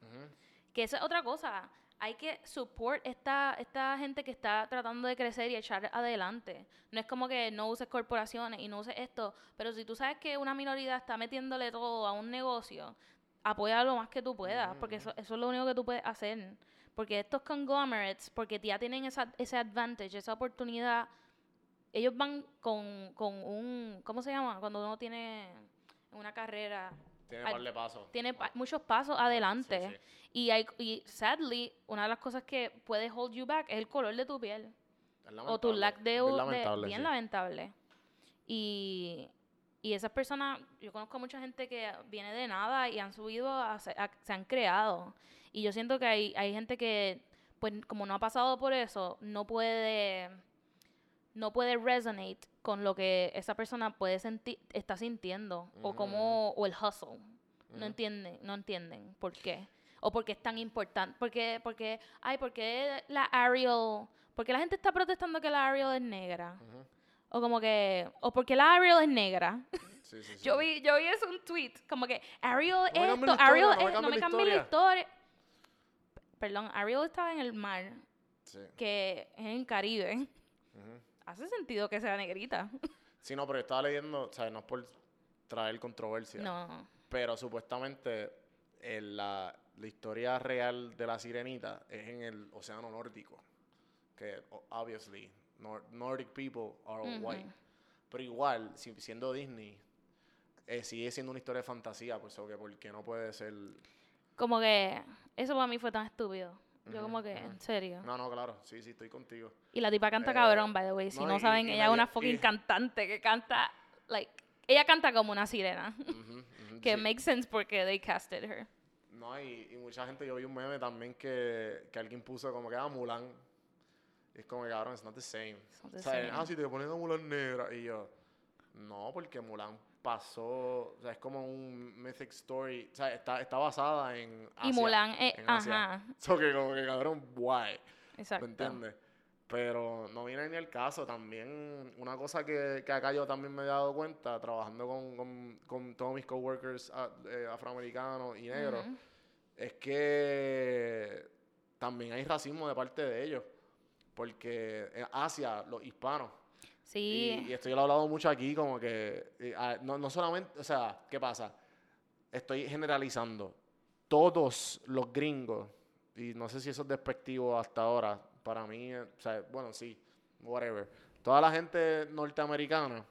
Que esa es otra cosa. Hay que support esta, esta gente que está tratando de crecer y echar adelante. No es como que no uses corporaciones y no uses esto, pero si tú sabes que una minoría está metiéndole todo a un negocio, apoya lo más que tú puedas, porque eso, eso es lo único que tú puedes hacer. Porque estos conglomerates, porque ya tienen esa, ese advantage, esa oportunidad, ellos van con, con un, ¿cómo se llama? Cuando uno tiene una carrera Tiene Ay, par de pasos. tiene pa- muchos pasos adelante. sí. Y, hay, y sadly, una de las cosas que puede hold you back es el color de tu piel. O tu lack de... lamentable, bien sí. lamentable. Y, y esas personas, yo conozco a mucha gente que viene de nada y han subido, a, se- a- se han creado. Y yo siento que hay, hay gente que, pues como no ha pasado por eso, no puede no puede resonate con lo que esa persona puede sentir está sintiendo o como o el hustle. No entienden no entienden por qué. O por qué es tan importante porque porque ay porque la Ariel porque la gente está protestando que la Ariel es negra o como que o porque la Ariel es negra Sí, sí, sí. yo vi yo vi eso un tweet como que Ariel me esto historia, Ariel no es- no me la cambies la historia. perdón Ariel estaba en el mar Sí. que es en Caribe hace sentido que sea negrita Sí, no, pero yo estaba leyendo, o sea, no es por traer controversia, No. pero supuestamente el- la, la historia real de la sirenita es en el océano nórdico, que obviously Nor- Nordic people are all white, pero igual, si- siendo Disney, eh, sigue siendo una historia de fantasía, eso que porque no puede ser... Como que eso para mí fue tan estúpido. Yo como que, en serio. No, no, claro, sí, sí, estoy contigo. Y la tipa canta Eh, cabrón, by the way. Si no, no, y- saben, y ella es una fucking cantante que canta, like, ella canta como una sirena. Que sí. makes sense porque they casted her. No, y, y mucha gente, yo vi un meme también que, que alguien puso como que era Mulan. Es como que, cabrón, it's not the same. It's not the o sea, same. ah, si te ponen a Mulan negra. Y yo, no, porque Mulan pasó, o sea, es como un mythic story. O sea, está, está basada en Asia. y Mulan, eh, en Asia. ajá, So que como que, cabrón, guay. exacto. ¿Me entiendes? Pero no viene ni el caso. También, una cosa que, que acá yo también me he dado cuenta, trabajando con, con, con todos mis coworkers ah, eh, afroamericanos y negros, es que también hay racismo de parte de ellos. Porque en Asia, los hispanos, Sí, y, y esto yo lo he hablado mucho aquí, como que eh, ah, no, no solamente, o sea, ¿qué pasa? Estoy generalizando. Todos los gringos, y no sé si eso es despectivo hasta ahora, para mí, eh, o sea, bueno, sí, whatever. Toda la gente norteamericana,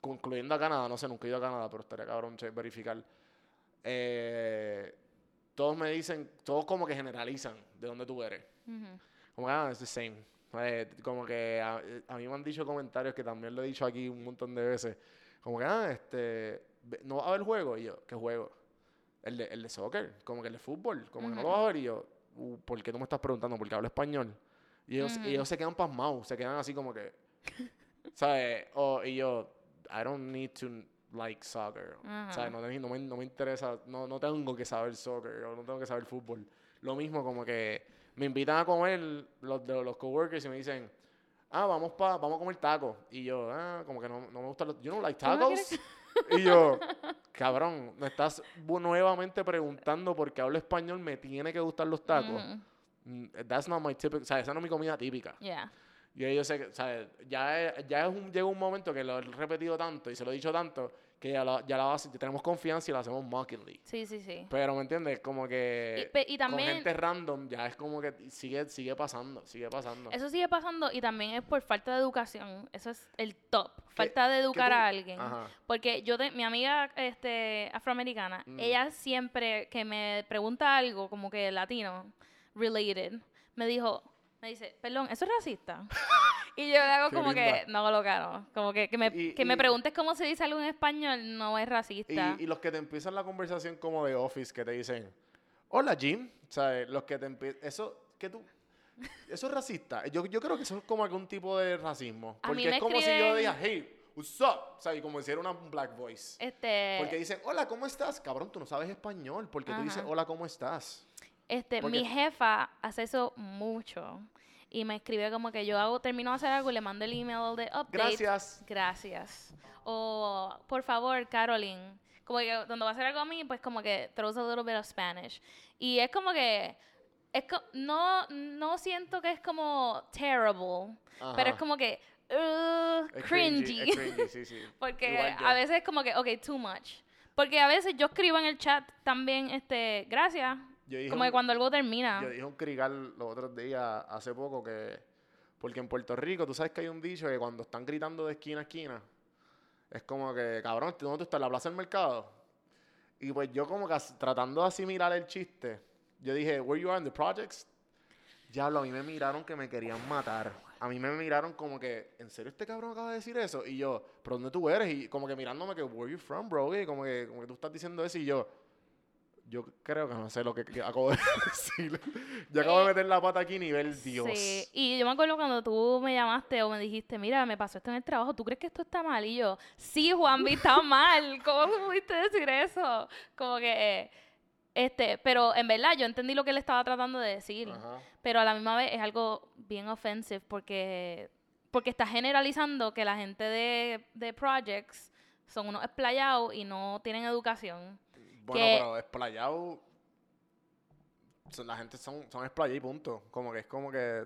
concluyendo a Canadá, no sé, nunca he ido a Canadá, pero estaría cabrón verificar. eh, todos me dicen, todos como que generalizan de dónde tú eres. ujú. Como que, ah, it's the same. Eh, como que a, a mí me han dicho comentarios que también lo he dicho aquí un montón de veces. Como que, ah, este, ¿no va a haber juego? Y yo, ¿qué juego? El de, el de soccer, como que el de fútbol. Como que no lo va a ver. Y yo, "Uh, ¿por qué tú me estás preguntando? Porque hablo español. Y ellos, y Ujú. ellos se quedan pasmados, se quedan así como que, ¿sabes? O, y yo, I don't need to like soccer. Ajá. ¿Sabes? No, no me, no me interesa, no, no tengo que saber soccer, o no tengo que saber fútbol. Lo mismo como que me invitan a comer los de los coworkers y me dicen, ah, vamos pa, vamos a comer tacos. Y yo, ah, como que no, no me gustan los, you don't like ¿Tú no tacos? y yo, cabrón, me estás nuevamente preguntando por qué hablo español, me tiene que gustar los tacos. Ujú. Mm, That's not my typical, o sea, esa no es mi comida típica. Yeah. Y yo sé que, o sea, ya, ya es un, llega un momento que lo he repetido tanto y se lo he dicho tanto que ya, tenemos confianza y la hacemos mockingly. Sí, sí, sí. Pero, ¿me entiendes? Como que Y, también con gente random ya es como que sigue, sigue pasando, sigue pasando. eso sigue pasando y también es por falta de educación. Eso es el top. ¿Qué- Falta de educar a alguien. Ajá. Porque yo, te- mi amiga este, afroamericana, Mm. ella siempre que me pregunta algo como que latino, related, me dijo, me dice, perdón, ¿eso es racista? y yo le hago Qué como que, linda. no lo caro. Como que, que, me, Y- que me y- preguntes cómo se dice algo en español no es racista. Y, y los que te empiezan la conversación como de office, que te dicen, hola Jim, ¿sabes? Los que te empiezan, eso, que tú, eso es racista. Yo, yo creo que eso es como algún tipo de racismo. Porque me es como si yo escriben- diga, hey, what's up? Y como si era una black voice. este, Porque dicen, hola, ¿cómo estás? Cabrón, tú no sabes español. porque tú dices, Ajá. hola, ¿cómo estás? Este, Porque- mi jefa hace eso mucho. Y me escribe como que yo hago, termino de hacer algo y le mando el email de update. Gracias. Gracias. O, por favor, Caroline. Como que cuando va a hacer algo a mí, pues como que throws a little bit of Spanish. Y es como que, es no, no siento que es como terrible, pero es como que, uh, Es cringy. Es cringy, sí, sí. Porque a veces es como que, ok, too much. Porque a veces yo escribo en el chat también, este, gracias. Yo dije Como que un- cuando algo termina. Yo dije un crigal los otros días, hace poco, que. Porque en Puerto Rico, tú sabes que hay un dicho que cuando están gritando de esquina a esquina, es como que, cabrón, ¿dónde tú estás? ¿En la plaza del mercado? Y pues yo, como que tratando de asimilar el chiste, yo dije, ¿Where you are in the projects? Diablo, a mí me miraron que me querían matar. A mí me miraron como que, ¿en serio este cabrón acaba de decir eso? Y yo, ¿pero dónde tú eres? Y como que mirándome que, ¿Where you from, bro? Y como que, como que tú estás diciendo eso y yo, yo creo que no sé lo que, que acabo de decir. Yo acabo de Eh, meter la pata aquí nivel Dios. Sí, y yo me acuerdo cuando tú me llamaste o me dijiste, mira, me pasó esto en el trabajo, ¿tú crees que esto está mal? Y yo, sí, Juanvi, está mal, ¿cómo pudiste decir eso? Como que, este, pero en verdad yo entendí lo que él estaba tratando de decir, Ajá. pero a la misma vez es algo bien offensive porque, porque está generalizando que la gente de, de projects son unos esplayados y no tienen educación. Bueno, que- pero esplayado. son- La gente son, son esplayados y punto. Como que es como que.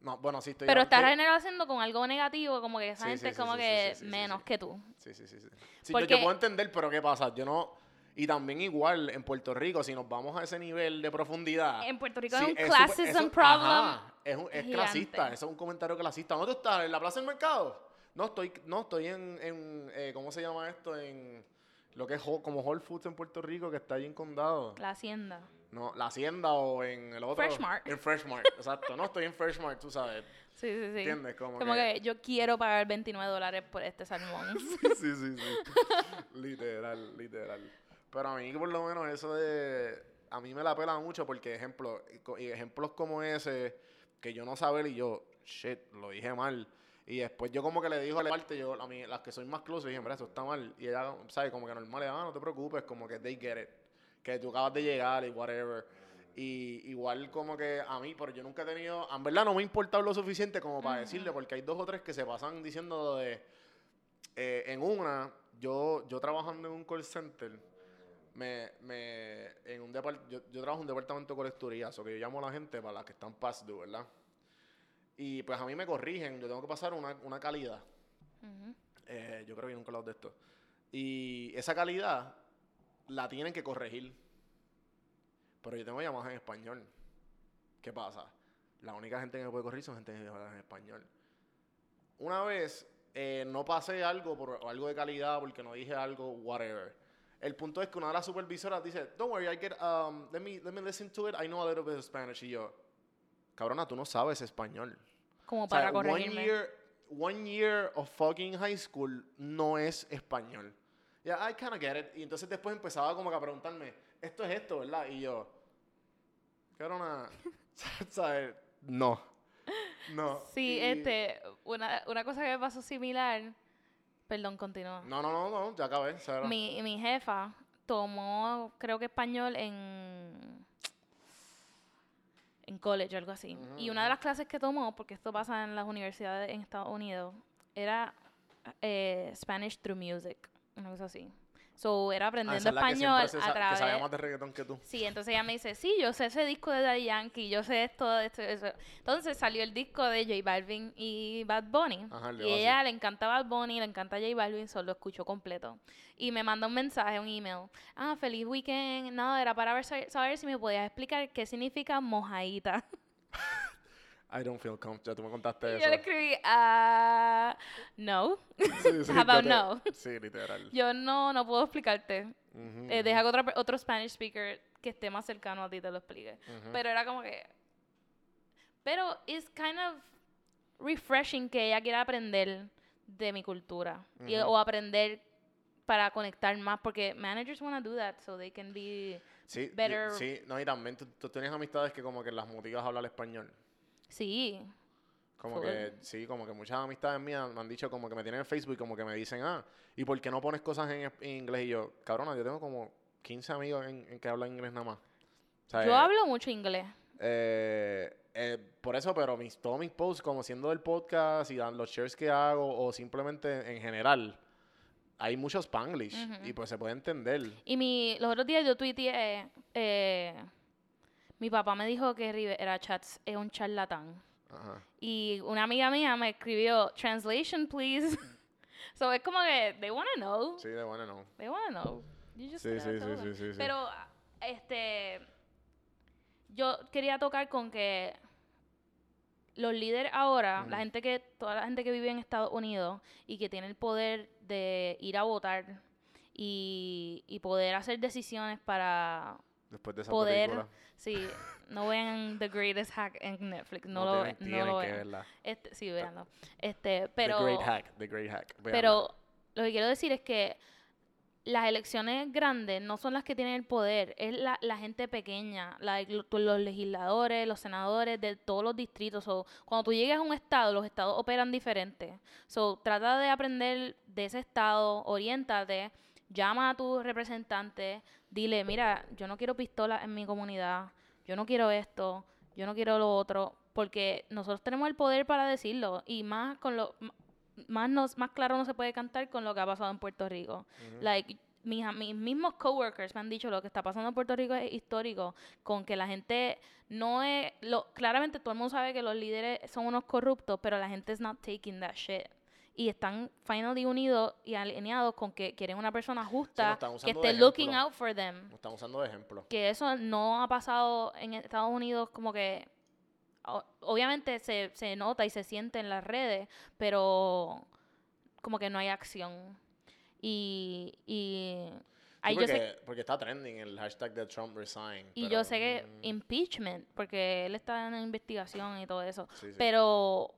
No, bueno, sí estoy Pero estás generalizando con algo negativo, como que esa Sí, gente sí, es como sí, que menos que tú. Sí, sí, sí. sí. Sí, yo- Porque- yo puedo entender, pero ¿qué pasa? Yo no... Y también igual en Puerto Rico, si nos vamos a ese nivel de profundidad... En Puerto Rico hay un es classism problem. ajá, es, un- es gigante. clasista, eso es un comentario clasista. ¿Dónde tú estás? ¿En la Plaza del Mercado? No, estoy, no, estoy en, en eh, ¿cómo se llama esto? En lo que es como Whole Foods en Puerto Rico, que está allí en Condado. La hacienda. No, la Hacienda o en el otro. Freshmart. En Freshmart, exacto. No, estoy en Freshmart, tú sabes. Sí, sí, sí. ¿Entiendes? Como, Como que... que yo quiero pagar 29 dólares por este salmón. sí, sí, sí. literal, literal. Pero a mí, por lo menos, eso de. A mí me la pela mucho porque, ejemplo, y ejemplos como ese, que yo no saber y yo, shit, lo dije mal. Y después yo, como que le digo a la parte, yo, a mí, las que soy más close, dije, mira, eso está mal. Y ella, ¿sabes? Como que normal, ah, no te preocupes, como que they get it. Que tú acabas de llegar y whatever. Y igual como que a mí, pero yo nunca he tenido, en verdad no me ha importado lo suficiente como para decirle, porque hay dos o tres que se pasan diciendo de, eh, en una, yo, yo trabajando en un call center, me, me, en un yo, yo trabajo en un departamento de colecturía, o que yo llamo a la gente para las que están past due, ¿verdad? Y pues a mí me corrigen, yo tengo que pasar una, una calidad. Ujú. Eh, yo creo que nunca he hablado de esto. Y esa calidad la tienen que corregir. Pero yo tengo llamadas en español. ¿Qué pasa? La única gente que me puede corregir son gente que habla en español. Una vez eh, no pasé algo por algo de calidad porque no dije algo, whatever. El punto es que una de las supervisoras dice, don't worry, I get, um, let me, let me listen to it, I know a little bit of Spanish. Y yo, cabrona, tú no sabes español. Como O sea, para one corregirme. year, one year of fucking high school no es español. Yeah, I kind of get it. Y entonces después empezaba como que a preguntarme, esto es esto, ¿verdad? Y yo, cabrona, ¿sabes? No. No. Sí, Y- este, una, una cosa que me pasó similar. Perdón, continúa. No, no, no, no, ya acabé. Mi, mi jefa tomó, creo que español en en college o algo así. Y una de las clases que tomó, porque esto pasa en las universidades en Estados Unidos, era eh, Spanish through music, una cosa así. So, era Ah, aprendiendo es siempre español se a sa- Que través... sabía más de reggaetón que tú. Sí, entonces ella me dice, sí, yo sé ese disco de Daddy Yankee, yo sé esto, esto, eso. Entonces salió el disco de J Balvin y Bad Bunny. Ajá, y ella le encanta Bad Bunny, le encanta J Balvin, solo escuchó completo. Y me manda un mensaje, un email. Ah, feliz weekend. No, era para ver, saber si me podías explicar qué significa mojaíta. I don't feel comfortable. Tú me contaste Y eso. yo le escribí, ah, no. Sí, sí, How about te- no? Sí, literal. Yo no, no puedo explicarte. Ujú, Eh, deja que otra, pe- otro Spanish speaker que esté más cercano a ti te lo explique. ujú. Pero era como que. Pero it's kind of refreshing que ella quiera aprender de mi cultura. y- Ujú. o aprender para conectar más. Porque managers want to do that so they can be. Sí, better- sí, no, y también tú, tú tienes amistades que como que las motivas a hablar español. Sí. Como Full. que, sí, como que muchas amistades mías me han dicho como que me tienen en Facebook y como que me dicen, ah, ¿y por qué no pones cosas en, inglés? Y yo, cabrona, yo tengo como 15 amigos en, en que hablan inglés nada más. O sea, Yo eh, hablo mucho inglés. eh, eh, por eso, pero mis, todos mis posts, como siendo del podcast y los shares que hago, o simplemente en general, hay mucho spanglish y pues se puede entender. Y mi, los otros días yo tuiteé. Eh, mi papá me dijo que Rivera Chats es un charlatán. Ajá. Y una amiga mía me escribió, translation, please. so es como que, they want to know. Sí, de bueno, no. They want to know. You just Sí, sí, sí, sí, sí. Pero, este, yo quería tocar con que los líderes ahora, la gente que, toda la gente que vive en Estados Unidos y que tiene el poder de ir a votar y, y poder hacer decisiones para Después de esa poder, película. Sí, no vean The Greatest Hack en Netflix, no, No, lo, tienen, no tienen lo que vean. verla. Este, sí, véanlo. Este, pero, the Great Hack, The Great Hack. pero lo que quiero decir es que las elecciones grandes no son las que tienen el poder, es la, la gente pequeña, la- los legisladores, los senadores de todos los distritos. So, cuando tú llegues a un estado, los estados operan diferente. So, trata de aprender de ese estado, oriéntate, llama a tu representante, dile, mira, yo no quiero pistolas en mi comunidad, yo no quiero esto, yo no quiero lo otro, porque nosotros tenemos el poder para decirlo y más con lo más nos, más claro no se puede cantar con lo que ha pasado en Puerto Rico. Like mis, mis mismos coworkers me han dicho lo que está pasando en Puerto Rico es histórico, con que la gente no es, lo, claramente todo el mundo sabe que los líderes son unos corruptos, pero la gente es not taking that shit. Y están finally unidos y alineados con que quieren una persona justa que esté looking out for them Nos están usando de ejemplo. que eso no ha pasado en Estados Unidos como que o- obviamente se, se nota y se siente en las redes, pero como que no hay acción. Y, y Sí, yo porque, sé, porque está trending el hashtag de Trump resign. y pero, yo sé que mm, impeachment, porque él está en investigación y todo eso, sí, sí. pero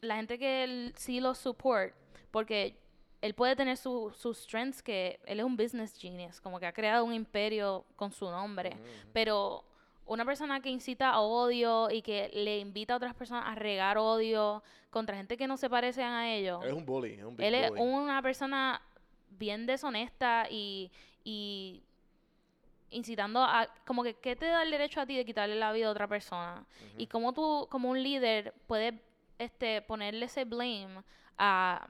la gente que él sí lo support, porque él puede tener su- sus strengths, que él es un business genius, como que ha creado un imperio con su nombre, ujú. pero una persona que incita a odio y que le invita a otras personas a regar odio contra gente que no se parecen a ellos, Él es un bully, es un big él es bully. una persona bien deshonesta y, y incitando a como que qué te da el derecho a ti de quitarle la vida a otra persona y cómo tú como un líder puedes este ponerle ese blame a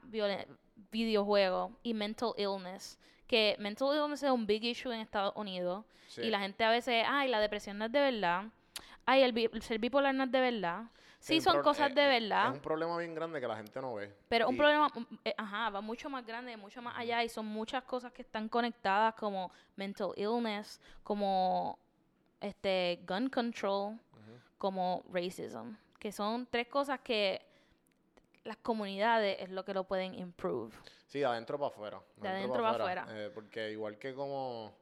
videojuegos y mental illness que mental illness es un big issue en Estados Unidos Sí. y la gente a veces ay la depresión no es de verdad. Ay el, bi- el ser bipolar no es de verdad sí Es son cosas eh, de eh, verdad. Es un problema bien grande que la gente no ve. pero un problema, mm, eh, ajá, va mucho más grande, mucho más allá y son muchas cosas que están conectadas como mental illness, como este gun control, como racism, que son tres cosas que las comunidades es lo que lo pueden improve. Sí, de adentro para afuera. De adentro pa' afuera. eh, porque igual que como,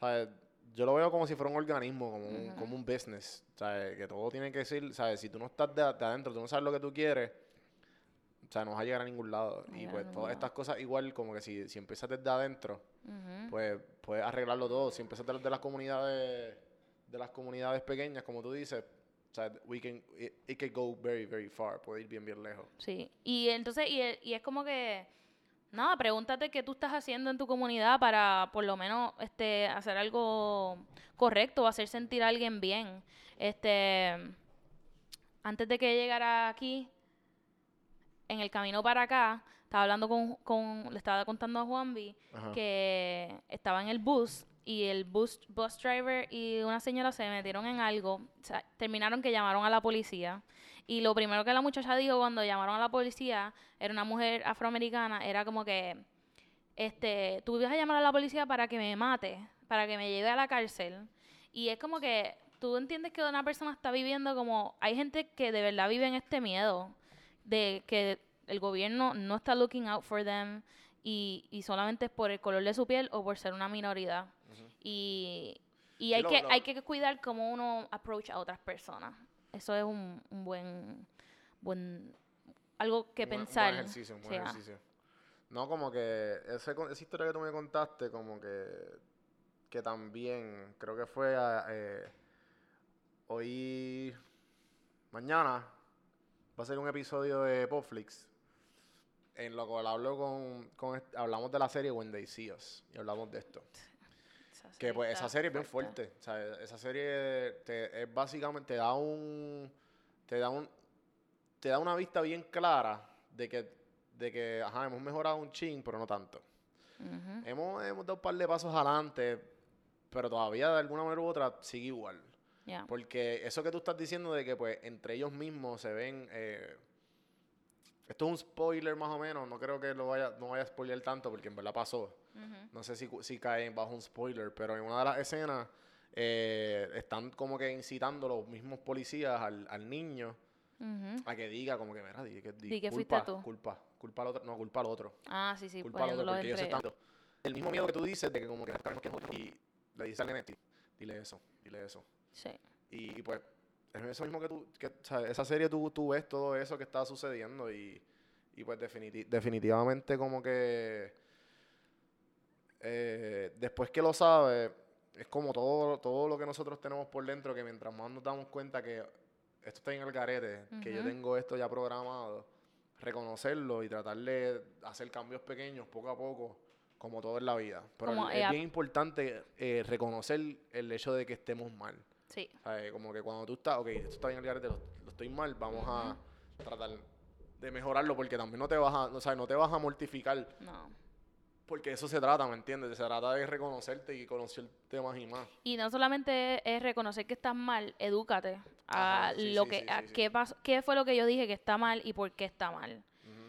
¿sabes? Yo lo veo como si fuera un organismo, como un, como un business, ¿sabes? Que todo tiene que decir, ¿sabes? Si tú no estás de, de adentro, tú no sabes lo que tú quieres, o sea, no vas a llegar a ningún lado. No y pues todas lado. estas cosas igual, como que si, si empiezas desde adentro, pues puedes arreglarlo todo. Si empiezas de, de las comunidades, de las comunidades pequeñas, como tú dices, o sea, we can, it, it can go very, very far, puede ir bien, bien lejos. Sí, y entonces, y, y es como que, nada, pregúntate qué tú estás haciendo en tu comunidad para por lo menos este, hacer algo correcto o hacer sentir a alguien bien. Este, antes de que llegara aquí, en el camino para acá, estaba hablando con, con le estaba contando a Juanvi que estaba en el bus y el bus, bus driver y una señora se metieron en algo, terminaron que llamaron a la policía y lo primero que la muchacha dijo cuando llamaron a la policía era una mujer afroamericana, era como que este, tú ibas a llamar a la policía para que me mate, para que me lleve a la cárcel. Y es como que tú entiendes que una persona está viviendo como hay gente que de verdad vive en este miedo de que el gobierno no está looking out for them y, y solamente es por el color de su piel o por ser una minoridad. Y, y hay, lo- que, lo- hay que cuidar cómo uno approach a otras personas. Eso es un, un buen, buen, algo que Un pensar. buen ejercicio, un buen Sí, ah. ejercicio. No, como que ese esa historia que tú me contaste, como que, que también, creo que fue a- eh, hoy, mañana, va a ser un episodio de Popflix, en lo cual hablo con, hablamos de la serie When They See Us, y hablamos de esto. Esa Que pues esa serie es bien fuerte. O sea, esa serie te, es básicamente, te da un. Te da un. Te da una vista bien clara de que, de que, ajá, hemos mejorado un chin, pero no tanto. Hemos, hemos dado un par de pasos adelante, pero todavía de alguna manera u otra sigue igual. Ya. Porque eso que tú estás diciendo de que pues entre ellos mismos se ven. eh, esto es un spoiler más o menos. No creo que lo vaya, no vaya a spoiler tanto porque en verdad pasó. No sé si, si cae bajo un spoiler, pero en una de las escenas eh, están como que incitando los mismos policías al, al niño a que diga como que, mira, di, que, di Di que culpa, fuiste tú". culpa, culpa al otro, no, culpa al otro, Ah, sí, sí, culpa al otro, poniéndolo porque ellos están... El mismo miedo que tú dices de que como que otro, y le dices al nene, "Di- dile eso, dile eso. Sí. Y, pues, es eso mismo que tú, que, esa serie tú, tú ves todo eso que está sucediendo y, y pues definiti- definitivamente como que eh, después que lo sabes, es como todo, todo lo que nosotros tenemos por dentro, que mientras más nos damos cuenta que esto está en el garete, que yo tengo esto ya programado, reconocerlo y tratar de hacer cambios pequeños poco a poco, como todo en la vida. Pero Como, es eh, ap- bien importante eh, reconocer el hecho de que estemos mal. Sí. ¿Sabes? Como que cuando tú estás, ok, esto está bien el garete, lo, lo estoy mal, vamos a tratar de mejorarlo porque también no te vas a, no, sabes, no te vas a mortificar No. Porque eso se trata, ¿me entiendes? Se trata de reconocerte y conocerte más y más. Y no solamente es reconocer que estás mal, edúcate a Ajá, sí, lo sí, que sí, a qué pasó, qué fue lo que yo dije que está mal y por qué está mal.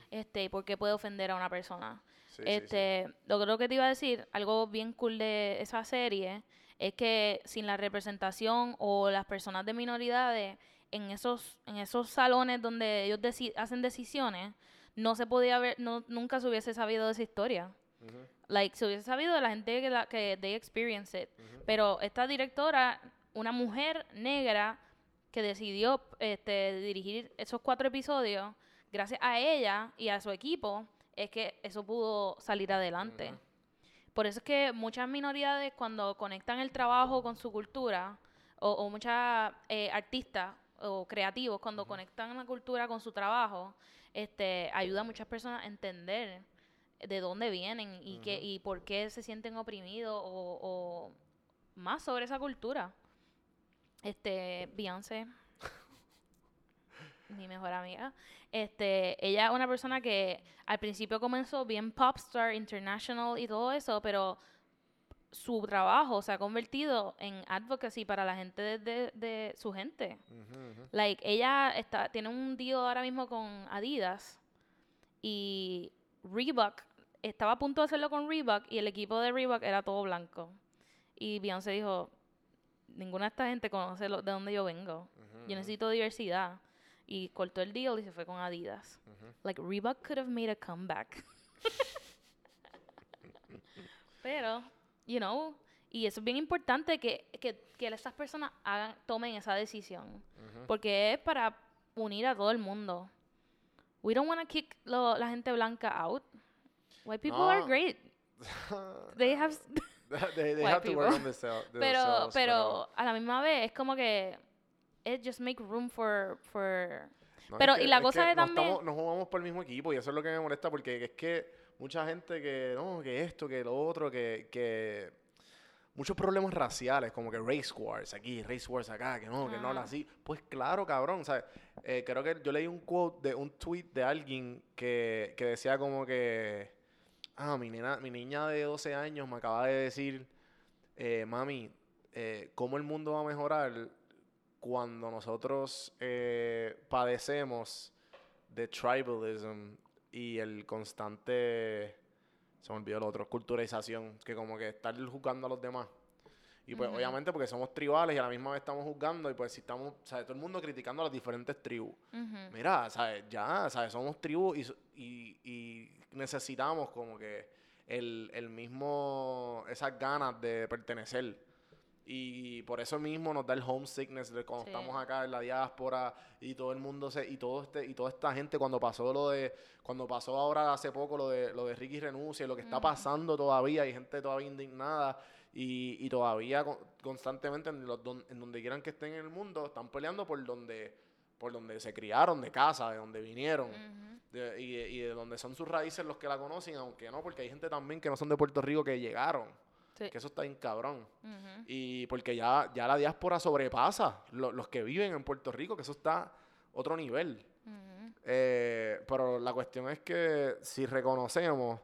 Este, y por qué puede ofender a una persona. Este, lo que lo que te iba a decir, algo bien cool de esa serie es que sin la representación o las personas de minoridades en esos en esos salones donde ellos deci- hacen decisiones, no se podía ver, no, nunca se hubiese sabido de esa historia. Ujú, Like, se hubiese sabido la gente que, la, que they experience it. Pero esta directora, una mujer negra que decidió este, dirigir esos cuatro episodios, gracias a ella y a su equipo, es que eso pudo salir adelante. Por eso es que muchas minoridades cuando conectan el trabajo con su cultura, o, o muchas eh, artistas o creativos cuando conectan la cultura con su trabajo, este, ayuda a muchas personas a entender de dónde vienen y, qué, y por qué se sienten oprimidos o, o más sobre esa cultura. Este, Beyoncé, mi mejor amiga, este, ella es una persona que al principio comenzó bien popstar, international y todo eso, pero su trabajo se ha convertido en advocacy para la gente de, de- de su gente. Like, ella está, tiene un deal ahora mismo con Adidas y Reebok estaba a punto de hacerlo con Reebok y el equipo de Reebok era todo blanco. Y Beyoncé dijo, ninguna de esta gente conoce lo- de dónde yo vengo. Yo necesito diversidad. Y cortó el deal y se fue con Adidas. Like, Reebok could have made a comeback. Pero, you know, y eso es bien importante que, que, que esas personas hagan, tomen esa decisión. Porque es para unir a todo el mundo. We don't want to kick lo- la gente blanca out. White people are No. great. They have... they they have to work people. on pero, themselves, pero a la misma vez es como que it just make room for, for No, es pero, que- y la es cosa no también- estamos- no jugamos por el mismo equipo y eso es lo que me molesta porque es que mucha gente que, no, que esto, que lo otro, que, que muchos problemas raciales, como que race wars aquí, race wars acá, que no, que no habla así. Pues claro, cabrón, ¿sabes? Eh, creo que yo leí un quote de un tweet de alguien que, que decía como que, ah, mi, nena, mi niña de 12 años me acaba de decir, eh, mami, eh, ¿cómo el mundo va a mejorar cuando nosotros eh, padecemos de tribalism y el constante, se me olvidó el otro, culturalización, que como que estar juzgando a los demás. Y pues obviamente porque somos tribales y a la misma vez estamos juzgando y pues si estamos, ¿sabes? Todo el mundo criticando a las diferentes tribus. Mira, ¿sabes? Ya, ¿sabes? Somos tribus y, so- y, y necesitamos como que el, el mismo, esas ganas de pertenecer. Y por eso mismo nos da el homesickness de cuando Sí. estamos acá en la diáspora y todo el mundo se, y todo este, y toda esta gente cuando pasó lo de, cuando pasó ahora hace poco lo de lo de Ricky renuncia y lo que está pasando todavía, hay gente todavía indignada y, y todavía con- constantemente en, los don- en donde quieran que estén en el mundo, están peleando por donde, por donde se criaron, de casa, de donde vinieron. De- y, de- y de donde son sus raíces los que la conocen, aunque no, porque hay gente también que no son de Puerto Rico que llegaron. Sí. Que eso está bien cabrón. Y porque ya, ya la diáspora sobrepasa lo- los que viven en Puerto Rico, que eso está otro nivel. Eh, pero la cuestión es que si reconocemos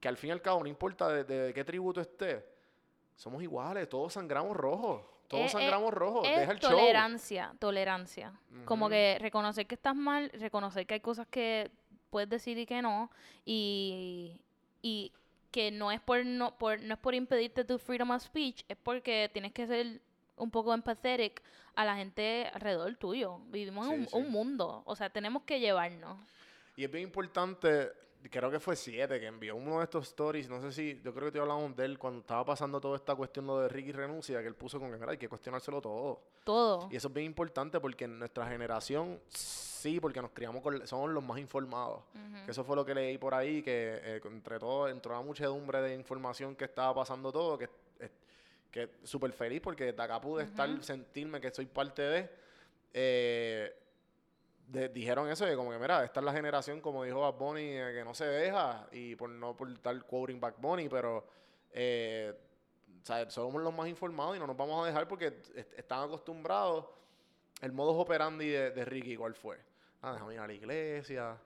que al fin y al cabo, no importa de, de qué tributo esté, somos iguales, todos sangramos rojos. Todos Eh, eh, sangramos rojos. Es Deja el show. tolerancia, tolerancia. Como que reconocer que estás mal, reconocer que hay cosas que puedes decir y que no, y, y que no es por no, por no es por impedirte tu freedom of speech, es porque tienes que ser un poco empathetic a la gente alrededor tuyo. Vivimos en Sí, un, sí. un mundo, o sea, tenemos que llevarnos. Y es bien importante, creo que fue siete que envió uno de estos stories, no sé si, yo creo que te hablamos de él cuando estaba pasando toda esta cuestión de Ricky renuncia, que él puso con que hay que cuestionárselo todo. Todo. Y eso es bien importante porque en nuestra generación, sí, porque nos criamos con, somos los más informados. Que eso fue lo que leí por ahí, que eh, entre todo, entró una muchedumbre de información que estaba pasando todo, que eh, que súper feliz porque desde acá pude estar, sentirme que soy parte de, eh, dijeron eso, de como que mira, esta es la generación, como dijo Bad Bunny, eh, que no se deja, y por no por estar quoting Bad Bunny, pero eh, somos los más informados y no nos vamos a dejar porque est- están acostumbrados el modus operandi de, de Ricky, ¿cuál fue? Ah, déjame ir a la iglesia,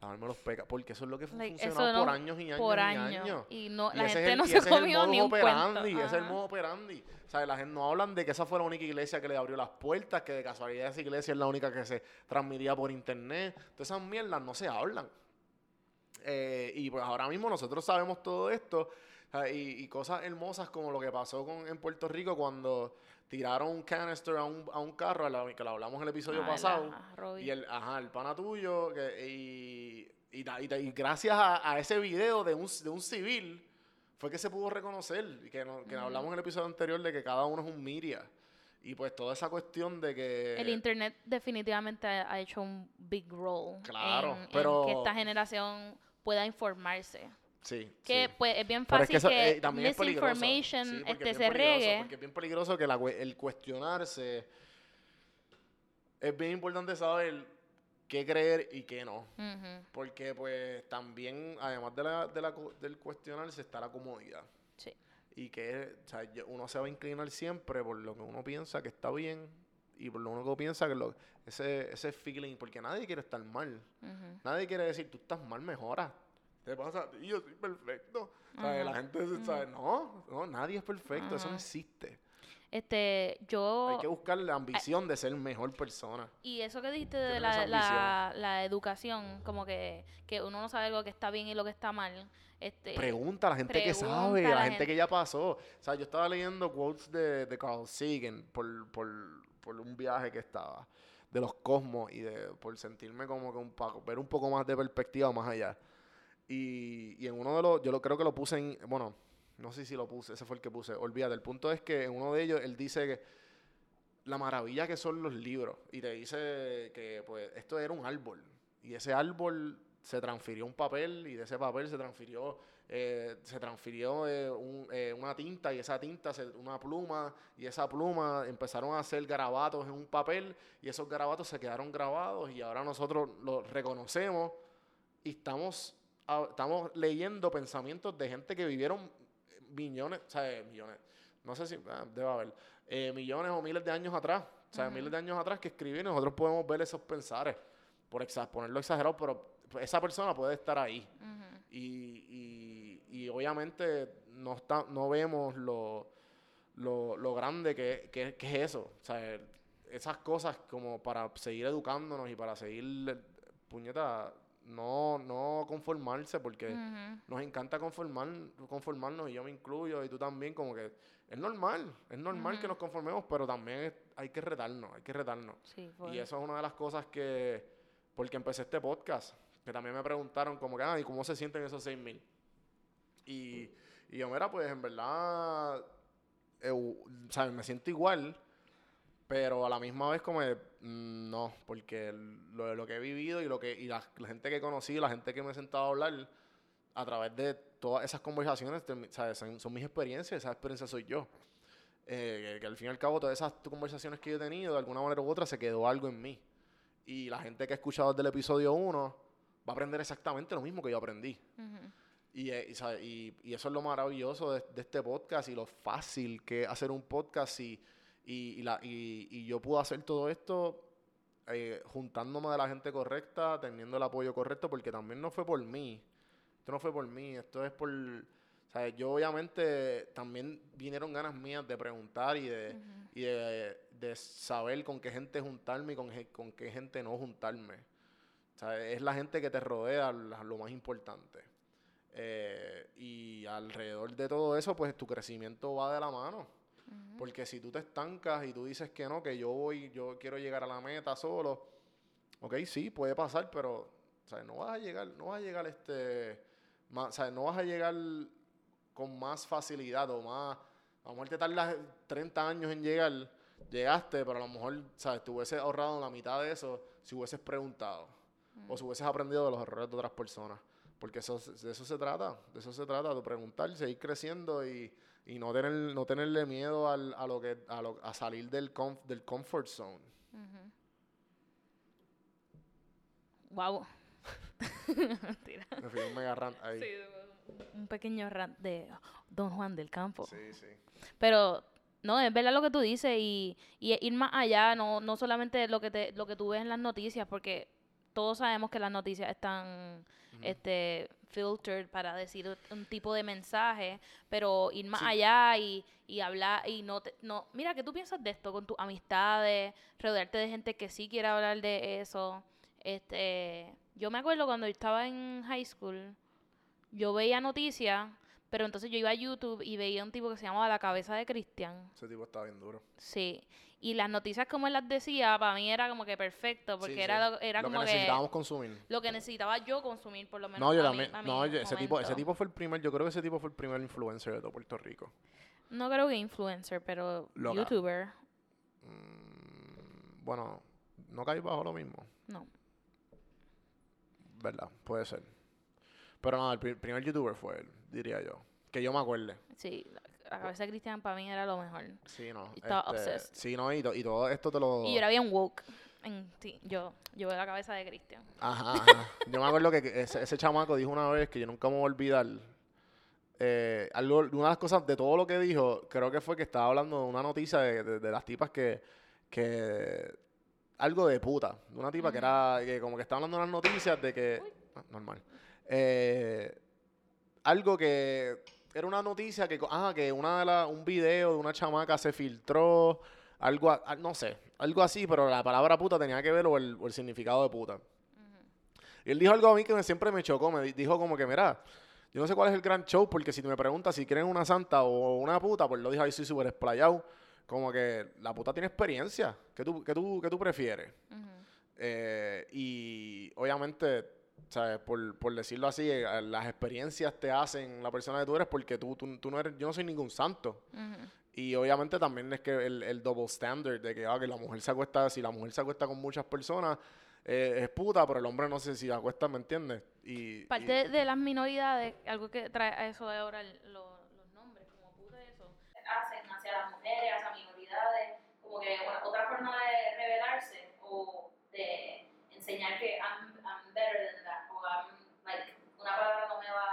lavarme los pecados, porque eso es lo que Like, funcionó eso por años y años por y años. años. Y no, Y la gente el- no se comió ni un cuento. operandi, ese es el modo operandi. O sea, la gente no hablan de que esa fue la única iglesia que le abrió las puertas, que de casualidad esa iglesia es la única que se transmitía por internet. Todas esas mierdas no se hablan. Eh, y pues ahora mismo nosotros sabemos todo esto y, y cosas hermosas como lo que pasó con, en Puerto Rico cuando tiraron un canister a un, a un carro, a la- que lo hablamos en el episodio Ah, pasado. la-. Y el, ajá, el pana tuyo, que- y, y, gracias a, a ese video de un, de un civil, fue que se pudo reconocer. Y que, no- que hablamos en el episodio anterior de que cada uno es un media. Y pues toda esa cuestión de que. El internet definitivamente ha ha hecho un big role Claro, en, en pero- que esta generación pueda informarse. Sí. Que sí. pues es bien es fácil que eso, eh, misinformation Sí, este, es se. Porque es bien peligroso que la el cuestionarse. Es bien importante saber qué creer y qué no. Porque, pues, también, además de la, de la cu- del cuestionarse, está la comodidad. sí. Y que o sea, yo- uno se va a inclinar siempre por lo que uno piensa que está bien y por lo uno que piensa que lo, ese, ese feeling, porque nadie quiere estar mal. Nadie quiere decir, tú estás mal, mejora. ¿Te pasa a ti? Yo soy perfecto. ¿Sabes? La gente sabe, no, no, nadie es perfecto, eso no existe. Este, yo... Hay que buscar la ambición de ser mejor persona. Y eso que dijiste de la, la, la educación, como que, que uno no sabe lo que está bien y lo que está mal. Este, Pregunta a la gente que sabe, la la gente, gente. que ya pasó. O sea, yo estaba leyendo quotes de, de Carl Sagan por, por, por un viaje que estaba, de los cosmos y de por sentirme como que un poco, ver un poco más de perspectiva más allá. Y, en uno de los, yo lo creo que lo puse en, bueno, no sé si lo puse, ese fue el que puse, olvídate. El punto es que en uno de ellos él dice que la maravilla que son los libros y te dice que pues esto era un árbol y ese árbol se transfirió un papel y de ese papel se transfirió eh, se transfirió eh, eh, una tinta y esa tinta una pluma y esa pluma empezaron a hacer garabatos en un papel y esos garabatos se quedaron grabados y ahora nosotros los reconocemos y estamos estamos leyendo pensamientos de gente que vivieron millones, o sea, millones, no sé si ah, debe haber, eh, millones o miles de años atrás, o sea, miles de años atrás que escribieron, nosotros podemos ver esos pensares, por exa- ponerlo exagerado, pero esa persona puede estar ahí. Y, y, y obviamente no, está, no vemos lo, lo, lo grande que, que- que es eso. O sea, esas cosas como para seguir educándonos y para seguir, puñeta, no, no conformarse porque nos encanta conformar, conformarnos y yo me incluyo y tú también, como que es normal, es normal que nos conformemos, pero también es- hay que retarnos, hay que retarnos. Sí. Y eso es una de las cosas que, porque empecé este podcast, que también me preguntaron como que, ah, ¿y cómo se sienten esos 6 mil? Y, y yo, mira, pues en verdad, eh, ¿sabes? Me siento igual, pero a la misma vez como de, mm, no, porque lo, lo que he vivido y lo que y la, la gente que conocí, la gente que me he sentado a hablar, a través de todas esas conversaciones, ¿sabes? Son, son mis experiencias, esa experiencia soy yo. Eh, que, que al fin y al cabo, todas esas conversaciones que yo he tenido, de alguna manera u otra, se quedó algo en mí. Y la gente que ha escuchado desde el episodio 1 va a aprender exactamente lo mismo que yo aprendí. Y, eh, y, sabe, y- y eso es lo maravilloso de, de este podcast y lo fácil que es hacer un podcast. Y, y, y la, y, y yo pude hacer todo esto eh, juntándome de la gente correcta, teniendo el apoyo correcto, porque también no fue por mí. Esto no fue por mí, esto es por... ¿sabes? Yo obviamente también vinieron ganas mías de preguntar y de, y de, de saber con qué gente juntarme y con, con qué gente no juntarme. ¿Sabes? Es la gente que te rodea la- lo más importante. Eh, y alrededor de todo eso, pues tu crecimiento va de la mano. Porque si tú te estancas y tú dices que no, que yo voy, yo quiero llegar a la meta solo, ok, sí, puede pasar, pero ¿sabes? no vas a llegar, no vas a llegar este, más, ¿sabes? no vas a llegar con más facilidad o más, a lo mejor te tardas 30 años en llegar, llegaste, pero a lo mejor, ¿sabes? Te hubieses ahorrado la mitad de eso si hubieses preguntado o si hubieses aprendido de los errores de otras personas. Porque eso, de eso se trata, de eso se trata, de preguntar, seguir creciendo y, y no, tener, no tenerle miedo al- a, lo que, a, lo- a salir del, comf- del comfort zone. Wow. Mentira. Me fui un mega rant ahí. Sí, un pequeño rant de Don Juan del Campo. sí. sí. Pero no, es verdad lo que tú dices y, y ir más allá, no, no solamente lo que te, lo que tú ves en las noticias, porque todos sabemos que las noticias están este filtered para decir un tipo de mensaje, pero ir más Sí. allá y, y hablar y no te- no, mira, ¿qué tú piensas de esto con tus amistades? Rodearte de gente que sí quiere hablar de eso. Este, yo me acuerdo cuando yo estaba en high school, yo veía noticias, pero entonces yo iba a YouTube y veía un tipo que se llamaba La Cabeza de Cristian. Ese tipo estaba bien duro. Sí. Y las noticias como él las decía, para mí era como que perfecto, porque Sí, era, sí. lo- era Lo como que que, necesitábamos consumir. lo que necesitaba yo consumir, por lo menos. No, yo a a no, yo- ese tipo, ese tipo fue el primer, yo creo que ese tipo fue el primer influencer de todo Puerto Rico. No creo que influencer, pero Loca. youtuber. Mm, bueno, no cae bajo lo mismo, No. ¿verdad? Puede ser. Pero no, el pri- primer youtuber fue él, diría yo. Que yo me acuerde. Sí, la, cabeza de Cristian para mí era lo mejor. Sí, no. Y estaba este, obsessed. Sí, no, y, to- y todo esto te lo... Y yo era bien woke. En, sí, yo, yo veo la cabeza de Cristian. Ajá, ajá. Yo me acuerdo que ese, ese chamaco dijo una vez que yo nunca me voy a olvidar. eh, algo, una de las cosas de todo lo que dijo, creo que fue que estaba hablando de una noticia de, de- de las tipas que, que. Algo de puta. De una tipa que era. Que como que estaba hablando de unas noticias de que. ah, normal. Eh, algo que. Era una noticia que. Ah, que una de la, un video de una chamaca se filtró. Algo. a- no sé. Algo así, pero la palabra puta tenía que ver o el, o el significado de puta. Y él dijo algo a mí que me- siempre me chocó. Me di- dijo como que, mira, yo no sé cuál es el gran show, porque si me preguntas si quieren una santa o una puta, pues lo dijo ahí, soy súper explayado. Como que la puta tiene experiencia. ¿Qué tú, qué tú, qué tú prefieres? Eh, y obviamente, ¿sabes? Por, por decirlo así, eh, las experiencias te hacen la persona que tú eres porque tú, tú, tú no eres, yo no soy ningún santo. Ujú. Y obviamente también es que el, el double standard de que, ah, que la mujer se acuesta, si la mujer se acuesta con muchas personas, eh, es puta, pero el hombre no sé si se acuesta, ¿me entiendes? Y, y- Parte de las minoridades, algo que trae a eso de ahora el- lo- los nombres, como puta eso, hacen hacia las mujeres, hacia minoridades, como que una- otra forma de rebelarse o de enseñar que I'm, I'm better than that, o I'm, like, una palabra no me va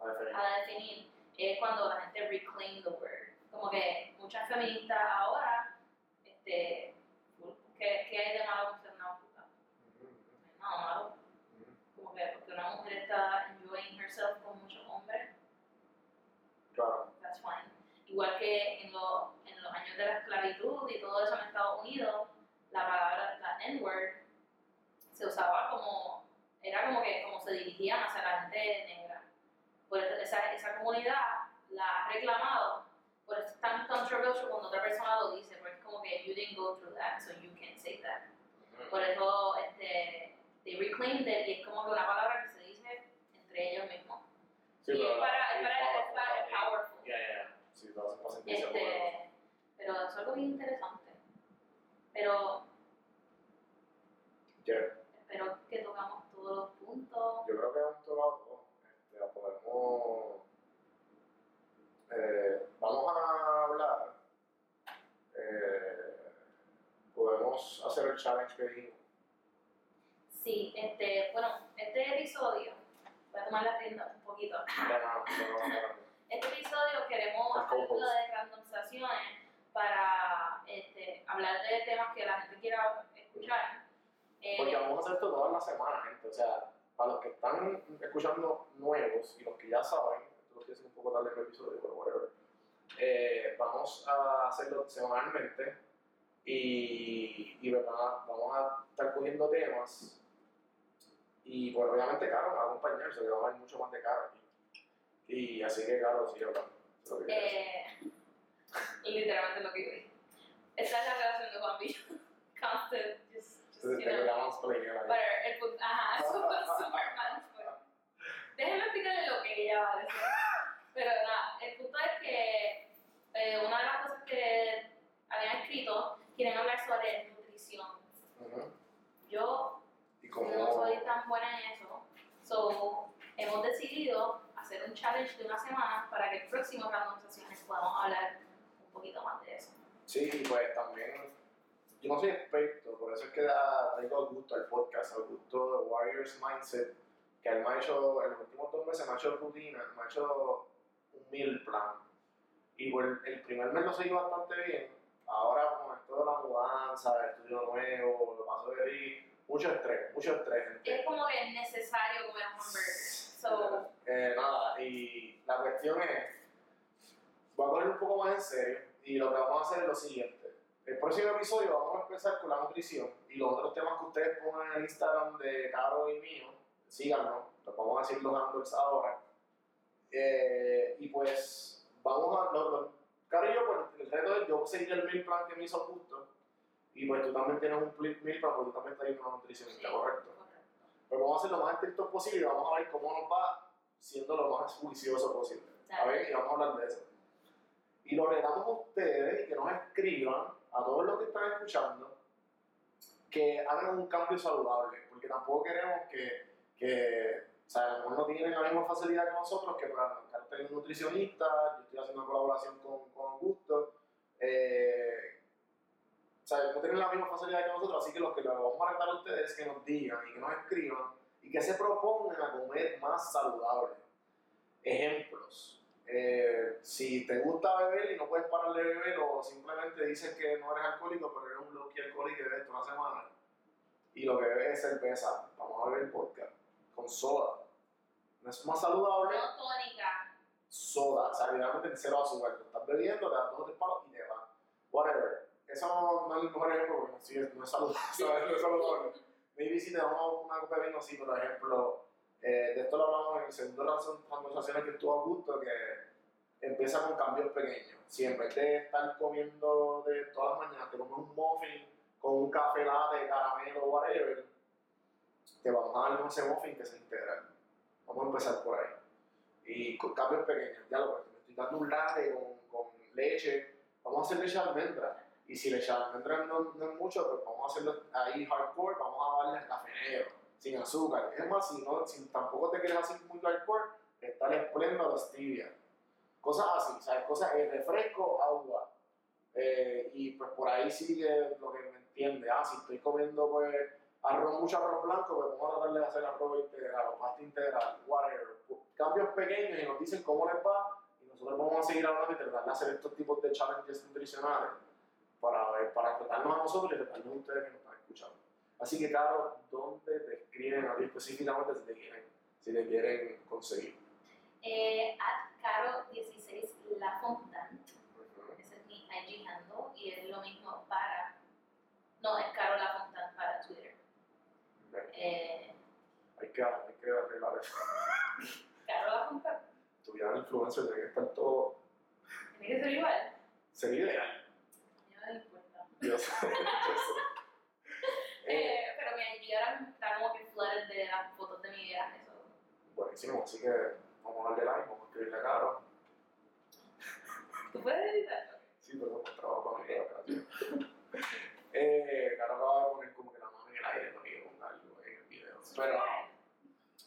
a, a definir, es cuando la gente reclaim the word. Como que muchas feministas ahora, este, ¿qué, qué hay de malo con ser una puta? No, nada malo. Como que porque una mujer está enjoying herself con muchos hombres, Claro. that's fine. Igual que en, lo- en los años de la esclavitud y todo eso en Estados Unidos, la palabra, la N-word, se usaba como, era como que como se dirigían hacia la gente negra. Por eso esa, esa comunidad la ha reclamado, por eso es tan controversial cuando otra persona lo dice, porque es como que you didn't go through that, so you can't say that. Por eso, este, they reclaimed it y es como que una palabra que se dice entre ellos mismos. Sí, y pero es la- para, es es para, es powerful para, es también. powerful. Ya, ya, ya. Sí, lo hacen para sentirse poderoso. Este, pero eso es algo bien interesante. Pero Ya, espero que tocamos todos los puntos. Yo creo que hemos tocado todo. Este, podemos. eh, vamos a hablar. eh, podemos hacer el challenge que dijimos. Sí, este, bueno, este episodio, voy a tomar la rienda un poquito. Ya, no, no, no, no, no. Este episodio queremos El hacerlo co-host. de randomizaciones para este, hablar de temas que la gente quiera escuchar. Eh, Porque vamos a hacer esto todas las semanas, gente. O sea, para los que están escuchando nuevos y los que ya saben, esto lo estoy haciendo un poco tarde en el episodio, pero whatever. eh, vamos a hacerlo semanalmente y, y ¿verdad? vamos a estar cogiendo temas. Y bueno, obviamente, Caro me va a acompañar, se le va a hablar mucho más de Caro aquí. Y así que, Caro, sigue hablando. Eh, literalmente lo que yo dije. Esta es la relación de Juan Villa. Constant, just, just, Entonces, you te know. queríamos explain ahí. Pero el punto, ajá, eso fue super mansplaining. Déjenme explicarle lo que ella va a decir. Pero nada, el punto es que eh, una de las cosas que habían escrito, quieren hablar sobre nutrición. Ujú. Yo Y como... no soy tan buena en eso, so hemos decidido hacer un challenge de una semana para que el próximo randomizaciones podamos hablar un poquito más de eso. Sí, pues también, yo no soy experto, por eso es que da- traigo a Augusto al podcast, Augusto de Warriors Mindset, que él me ha hecho, en los últimos dos meses me ha hecho rutina, me ha hecho un meal plan. Y por el primer mes lo seguí bastante bien, ahora con esto de la mudanza, el estudio nuevo, lo paso de ahí, Mucho estrés, mucho estrés, gente. Es como que es necesario comer un hamburger. So, Eh, nada, y la cuestión es, voy a poner un poco más en serio y lo que vamos a hacer es lo siguiente. El próximo episodio vamos a empezar con la nutrición y los otros temas que ustedes pongan en el Instagram de Caro y mío, síganos, los vamos a decir los handles ahora. Eh, y pues vamos a, lo- lo- Caro y yo, pues el reto es yo seguir el meal plan que me hizo justo y pues tú también tienes un meal plan porque tú también estás yendo a una nutricionista, Sí. ¿correcto? Pero vamos a hacer lo más estricto posible y vamos a ver cómo nos va siendo lo más juicioso posible. ¿Está Dale. bien? Y vamos a hablar de eso. Y lo retamos a ustedes y que nos escriban, a todos los que están escuchando, que hagan un cambio saludable, porque tampoco queremos que, que o sea, a no tienen la misma facilidad que nosotros, que para tener un nutricionista, yo estoy haciendo una colaboración con, con Augusto, eh, o sea, no tienen la misma facilidad que nosotros, así que lo que les vamos a retar a ustedes es que nos digan y que nos escriban y que se propongan a comer más saludable. Ejemplos. Eh, si te gusta beber y no puedes parar de beber o simplemente dices que no eres alcohólico pero eres un low alcohólico y bebes toda una semana y lo que bebes es cerveza, vamos a beber vodka con soda. No es más saludable no tónica. soda, o sea, literalmente cero azúcar. Tú estás bebiendo, te das dos o tres palos y te vas. Whatever. Eso no, no es el mejor ejemplo porque no, sí es- no es saludable. No es saludable. Maybe si te damos una copa de vino, sí, por ejemplo, eh, de esto lo hablamos en el segundo conversaciones que estuvo a gusto, que empieza con cambios pequeños. Si en vez de estar comiendo de todas las mañanas, te comes un muffin con un café latte, caramelo, whatever, te vamos a dar ese muffin que se integral. Vamos a empezar por ahí. Y con cambios pequeños, ya lo me estoy dando un latte con, con leche, vamos a hacer leche de almendra. Y si leche de almendra no, no es mucho, pues vamos a hacerlo ahí hardcore, vamos a darle café negro, sin azúcar. Es más, si, no, si tampoco te quieres hacer muy hardcore, está el esplenda o la stevia. Cosas así, ¿sabes? Cosas, eh, refresco, agua. Eh, y pues por ahí sí que lo que me entiende, ah, si estoy comiendo pues arroz, mucho arroz blanco, pues vamos a tratar de hacer arroz integral o pasta integral, whatever. Cambios pequeños y nos dicen cómo les va y nosotros vamos a seguir hablando y tratar de hacer estos tipos de challenges nutricionales para, ver- para tratarnos a nosotros y tratarnos a ustedes que nos están escuchando. Así que, Caro, ¿dónde te escriben a ti específicamente si te quieren, si te quieren conseguir? Eh, at Caro16 La. Ese es mi IG handle y es lo mismo para. No, es Caro La Fontan para Twitter. Eh, Hay que, hay que arreglar eso. Caro La Fontan. Tuvieran influencer, tiene que estar todo. Tiene que ser igual. Sería ideal. No me importa. Yo sé, yo sé. Eh, Eh, pero mi IG ahora está como que flooded de las fotos de mi viaje. so. buenísimo, así que vamos a darle like, vamos a escribirle a Caro. ¿Tú puedes editarlo? Sí, pero es trabajo para mí, gracias. Eh, Caro acaba de poner como que la mano en el aire yo ponga algo en el video. Pero,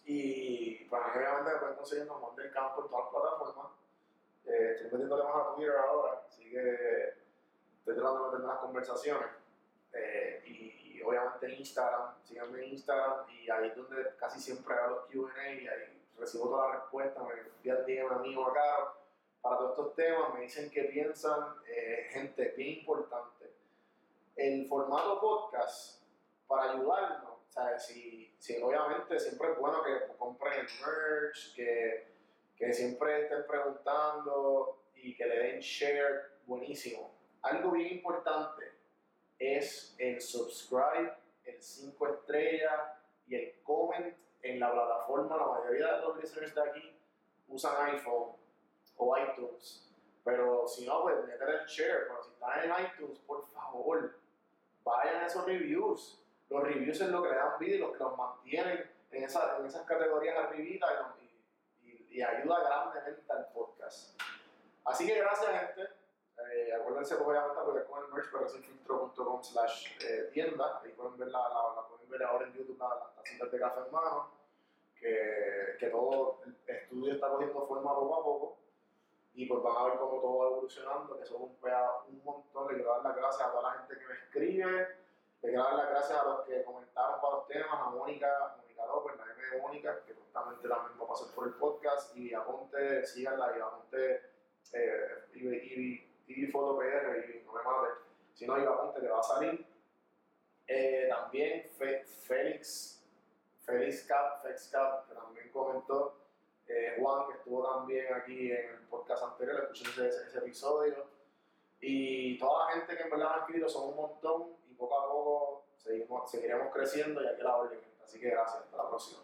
y pues obviamente me pueden conseguir como Juan del Campo en todas las plataformas. Eh, estoy metiéndole más a Twitter ahora, así que estoy tratando de meterme en las conversaciones. Eh, y, obviamente en Instagram, síganme en Instagram y ahí es donde casi siempre hago los QA y ahí recibo todas las respuestas, me envían DM a mí o a Caro para todos estos temas, me dicen qué piensan, eh, gente, bien importante. El formato podcast, para ayudarnos, sea, si, si obviamente siempre es bueno que compren el merch, que, que siempre estén preguntando y que le den share, buenísimo. Algo bien importante es el subscribe, el 5 estrellas y el comment en la plataforma. La mayoría de los listeners de aquí usan iPhone o iTunes. Pero si no, pues meter el share. Pero si están en iTunes, por favor, vayan a esos reviews. Los reviews es lo que le dan vida y los que los mantienen en, esa- en esas categorías arribita y, y- y ayuda grandemente al podcast. Así que gracias, gente. Eh, acuérdense, pues, obviamente, apoyar con el merch, pero es infiltro.com slash eh, tienda. Ahí pueden ver, la, la, la pueden ver ahora en YouTube la- las tacitas de café en mano. Que, que todo el estudio está cogiendo forma poco a poco. Y pues van a ver cómo todo va evolucionando, que son un, un montón. Le quiero dar las gracias a toda la gente que me escribe. Le quiero dar las gracias a los que comentaron para los temas, a Mónica, Mónica López, la M de Mónica, que justamente también va a pasar por el podcast. Y a Ponte, síganla, y a Ponte, eh, y, y Foto PR, y no me mate. Si no, Iba Ponte te va a salir. Eh, también Fe- Félix, Félix Cap, Fex Cap, que también comentó. Eh, Juan, que estuvo también aquí en el podcast anterior, escuché ese, ese- episodio. Y toda la gente que en verdad ha escrito son un montón y poco a poco seguimos, seguiremos creciendo y aquí la orden. Así que gracias, hasta la próxima.